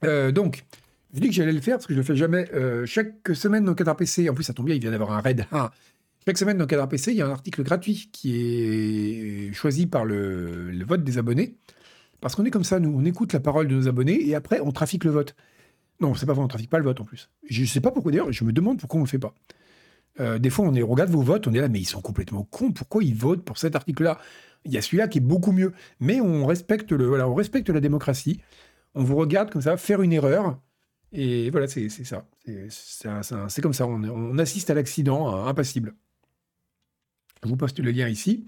Euh, donc, je dis que j'allais le faire parce que je le fais jamais. chaque semaine dans Cadre PC, en plus, ça tombe bien, il vient d'avoir un raid. Ah, chaque semaine dans Cadre PC, il y a un article gratuit qui est choisi par le, vote des abonnés. Parce qu'on est comme ça, nous, on écoute la parole de nos abonnés et après, on trafique le vote. Non, c'est pas vrai, on trafique pas le vote en plus. Je ne sais pas pourquoi d'ailleurs, je me demande pourquoi on le fait pas. Euh, des fois, on, est, regarde vos votes, on est là, mais ils sont complètement cons. Pourquoi ils votent pour cet article-là? Il y a celui-là qui est beaucoup mieux. Mais on respecte, le, voilà, on respecte la démocratie. On vous regarde comme ça, faire une erreur. Et voilà, c'est ça. C'est comme ça. On, assiste à l'accident impassible. Je vous poste le lien ici.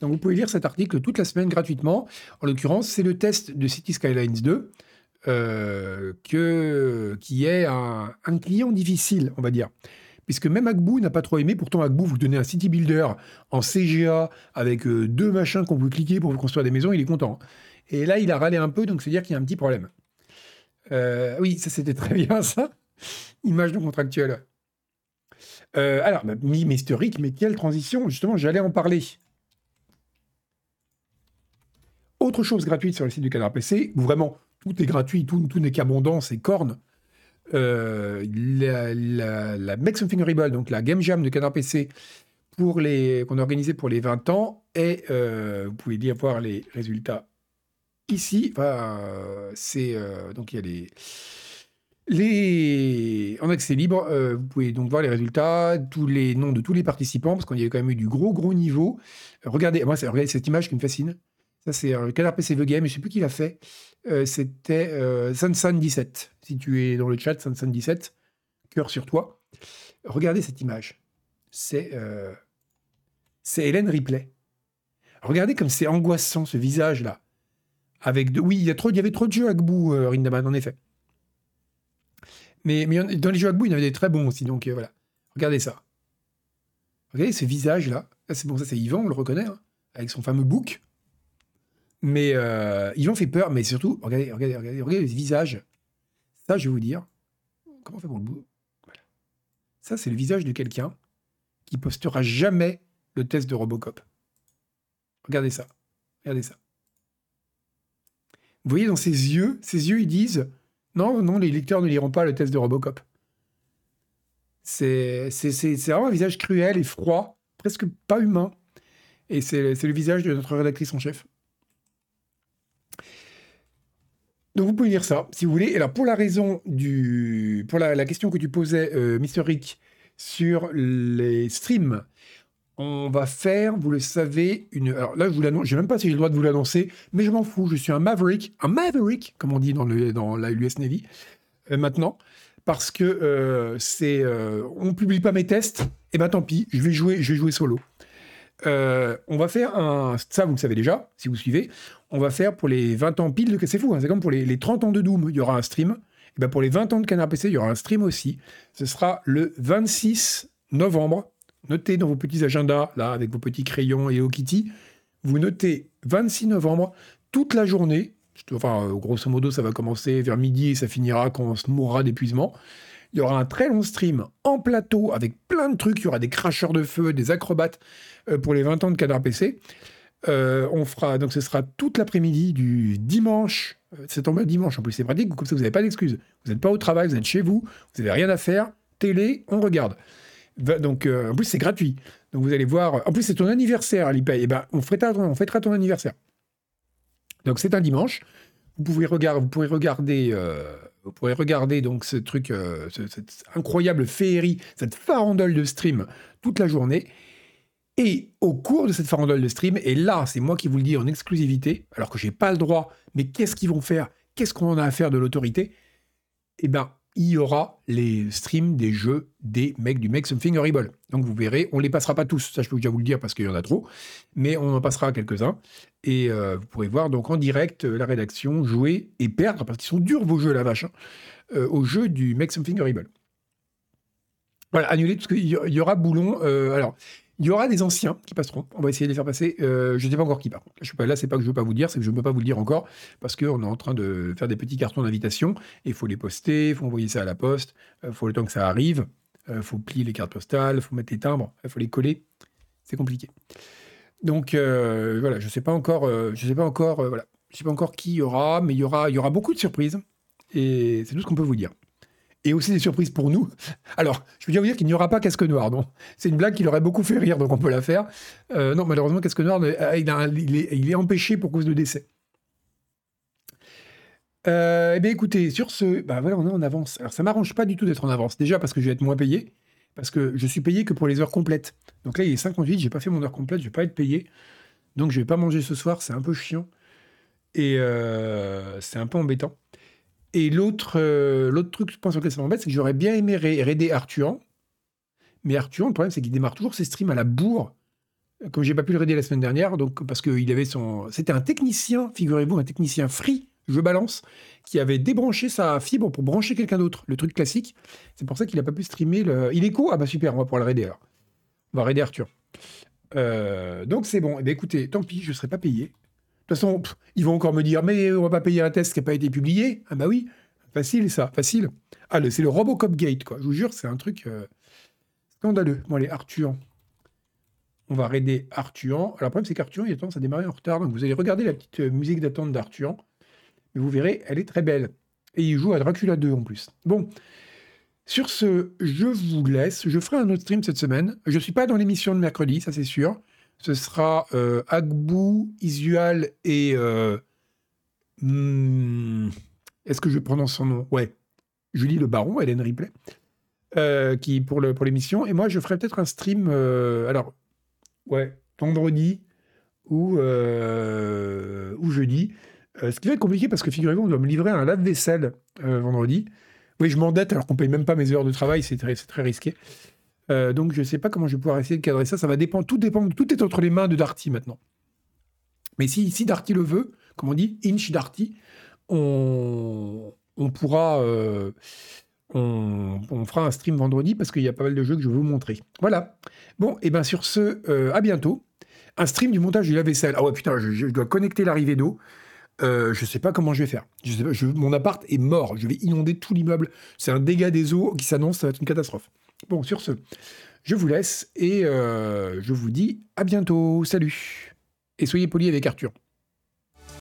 Donc vous pouvez lire cet article toute la semaine gratuitement. En l'occurrence, c'est le test de City Skylines 2, euh, qui est un, client difficile, on va dire. Puisque même Agbou n'a pas trop aimé, pourtant Agbou vous donnez un city builder en CGA avec euh, deux machins qu'on peut cliquer pour vous construire des maisons, il est content. Et là, il a râlé un peu, donc c'est dire qu'il y a un petit problème. Euh, oui, ça c'était très bien ça. Image de contractuel. Euh, alors, bah, historique, mais quelle transition Justement, j'allais en parler. Autre chose gratuite sur le site du Canard PC, où vraiment tout est gratuit, tout, n'est qu'abondance et corne. Euh, la, la, Make Something Horrible, donc la Game Jam de Canard PC, qu'on a organisé pour les 20 ans, et euh, vous pouvez bien voir les résultats ici. c'est, donc il y a les les... En accès libre, euh, vous pouvez donc voir les résultats, tous les noms de tous les participants, parce qu'on y a quand même eu du gros, gros niveau. regardez, moi, regardez cette image qui me fascine. Ça, c'est un Canard PC The Game, je ne sais plus qui l'a fait. Euh, C'était euh, Sansan17. Si tu es dans le chat, Sansan17, cœur sur toi. Regardez cette image. C'est euh, c'est Hélène Ripley. Regardez comme c'est angoissant, ce visage-là. Avec de... Oui, il y, y avait trop de jeux à Gbou, Rindaman, en effet. Mais, dans les jeux Agbo, il y en avait des très bons aussi. Donc euh, voilà. Regardez ça. Regardez ce visage-là. c'est bon, ça c'est Yvan, on le reconnaît, hein, avec son fameux bouc. Mais euh, Yvan fait peur, mais surtout, regardez, regardez, regardez, regardez le visage. Ça, je vais vous dire. Comment on fait pour le bout? Voilà. Ça, c'est le visage de quelqu'un qui postera jamais le test de Robocop. Regardez ça. Regardez ça. Vous voyez dans ses yeux, ses yeux, ils disent non, non, les lecteurs ne liront pas le test de Robocop. C'est vraiment un visage cruel et froid, presque pas humain. Et c'est le visage de notre rédactrice en chef. Donc vous pouvez lire ça, si vous voulez. Et alors pour la raison du... Pour la, question que tu posais, euh, Mister Rick, sur les streams, on va faire, vous le savez, une. Alors là, je vous l'annonce, je sais même pas si j'ai le droit de vous l'annoncer, mais je m'en fous. Je suis un maverick, un maverick, comme on dit dans, le, dans la US Navy, euh, maintenant, parce que euh, c'est. Euh, on publie pas mes tests, et ben tant pis, je vais jouer, je vais jouer solo. on va faire un. Ça, vous le savez déjà, si vous suivez. On va faire pour les 20 ans pile de. C'est fou, hein, c'est comme pour les, les, 30 ans de Doom, il y aura un stream. Et ben pour les 20 ans de Canard PC, il y aura un stream aussi. Ce sera le 26 novembre Notez dans vos petits agendas, là, avec vos petits crayons et au Kitty, vous notez 26 novembre, toute la journée, enfin, euh, grosso modo, ça va commencer vers midi et ça finira quand on se mourra d'épuisement. Il y aura un très long stream en plateau avec plein de trucs. Il y aura des cracheurs de feu, des acrobates euh, pour les 20 ans de Canard PC. Euh, on fera, donc ce sera toute l'après-midi du dimanche. C'est tombé dimanche en plus, c'est pratique, comme ça vous n'avez pas d'excuses. Vous n'êtes pas au travail, vous êtes chez vous, vous n'avez rien à faire. Télé, on regarde. Donc, euh, en plus, c'est gratuit. Donc, vous allez voir. En plus, c'est ton anniversaire, Alipay. Eh ben, on fêtera, on fêtera ton anniversaire. Donc, c'est un dimanche. Vous pouvez regarder, vous pourrez regarder, euh, vous pourrez regarder donc ce truc, euh, cette incroyable féerie, cette farandole de stream toute la journée. Et au cours de cette farandole de stream, et là, c'est moi qui vous le dis en exclusivité, alors que j'ai pas le droit, mais qu'est-ce qu'ils vont faire? Qu'est-ce qu'on en a à faire de l'autorité? Eh ben, il y aura les streams des jeux des mecs du Make Something Horrible. Donc vous verrez, on les passera pas tous, ça je peux déjà vous le dire parce qu'il y en a trop, mais on en passera quelques-uns. Et euh, vous pourrez voir donc en direct euh, la rédaction jouer et perdre, parce qu'ils sont durs vos jeux, la vache, hein, euh, au jeu du Make Something Horrible. Voilà, annuler, parce qu'il y aura Boulon. alors, il y aura des anciens qui passeront. On va essayer de les faire passer. Euh, je ne sais pas encore qui, part. Je suis pas là, c'est pas que je ne veux pas vous dire, c'est que je ne peux pas vous le dire encore parce qu'on est en train de faire des petits cartons d'invitation. Il faut les poster, il faut envoyer ça à la poste. Il euh, faut le temps que ça arrive. Il euh, faut plier les cartes postales, il faut mettre les timbres, il faut les coller. C'est compliqué. Donc voilà, je ne sais pas encore. je sais pas encore. voilà, je sais pas encore qui y aura, mais y aura, il y aura beaucoup de surprises. Et c'est tout ce qu'on peut vous dire et aussi des surprises pour nous. Alors, je veux bien vous dire qu'il n'y aura pas Casque Noir. C'est une blague qui leur aurait beaucoup fait rire, donc on peut la faire. Euh, non, malheureusement, Casque Noir, euh, il, est, empêché pour cause de décès. Euh, eh bien, écoutez, sur ce, bah voilà, on est en avance. Alors, ça m'arrange pas du tout d'être en avance. Déjà parce que je vais être moins payé, parce que je suis payé que pour les heures complètes. Donc là, il est 58, j'ai pas fait mon heure complète, je vais pas être payé. Donc, je vais pas manger ce soir, c'est un peu chiant. Et c'est un peu embêtant. Et l'autre euh, l'autre truc, pense, sur lequel ça m'embête, c'est que j'aurais bien aimé raider Arthur. Mais Arthur, le problème, c'est qu'il démarre toujours ses streams à la bourre. Comme j'ai pas pu le raider la semaine dernière, donc parce qu'il avait son. C'était un technicien, figurez-vous, un technicien free, je balance, qui avait débranché sa fibre pour brancher quelqu'un d'autre, le truc classique. C'est pour ça qu'il a pas pu streamer le. Il est co Ah bah super, on va pouvoir le raider alors. On va raider Arthur. Euh, donc c'est bon. Eh bien, écoutez, tant pis, je ne serai pas payé. De toute façon, ils vont encore me dire, mais on va pas payer un test qui n'a pas été publié. Ah bah oui, facile ça, facile. Ah, c'est le Robocop Gate, quoi. Je vous jure, c'est un truc euh, scandaleux. Bon, allez, Arthur. On va raider Arthur. Alors, le problème, c'est qu'Arthur, il a tendance à démarrer en retard. Donc, vous allez regarder la petite euh, musique d'attente d'Arthur. Mais vous verrez, elle est très belle. Et il joue à Dracula 2 en plus. Bon. Sur ce, je vous laisse. Je ferai un autre stream cette semaine. Je ne suis pas dans l'émission de mercredi, ça c'est sûr ce sera euh, Agbou, Isual et. Euh, hmm, est-ce que je prononce son nom? Ouais. Julie Le Baron, Hélène Ripley, euh, qui pour l'émission. et moi, je ferai peut-être un stream. alors, ouais, vendredi ou, ou jeudi. ce qui va être compliqué parce que figurez-vous, on doit me livrer un lave-vaisselle vendredi. Oui, je m'endette alors qu'on paye même pas mes heures de travail, c'est très, très risqué. Euh, donc je ne sais pas comment je vais pouvoir essayer de cadrer ça. Ça va dépendre. Tout dépend. Tout est entre les mains de Darty maintenant. Mais si, Darty le veut, comme on dit, Inch Darty, on, pourra. Euh, on, fera un stream vendredi parce qu'il y a pas mal de jeux que je veux vous montrer. Voilà. Bon, et bien sur ce, euh, à bientôt. Un stream du montage du lave-vaisselle. Ah ouais, putain, je, dois connecter l'arrivée d'eau. Euh, je sais pas comment je vais faire. Mon appart est mort. Je vais inonder tout l'immeuble. C'est un dégât des eaux qui s'annonce. Ça va être une catastrophe. Bon, sur ce, je vous laisse et euh, je vous dis à bientôt. Salut. Et soyez polis avec Arthur.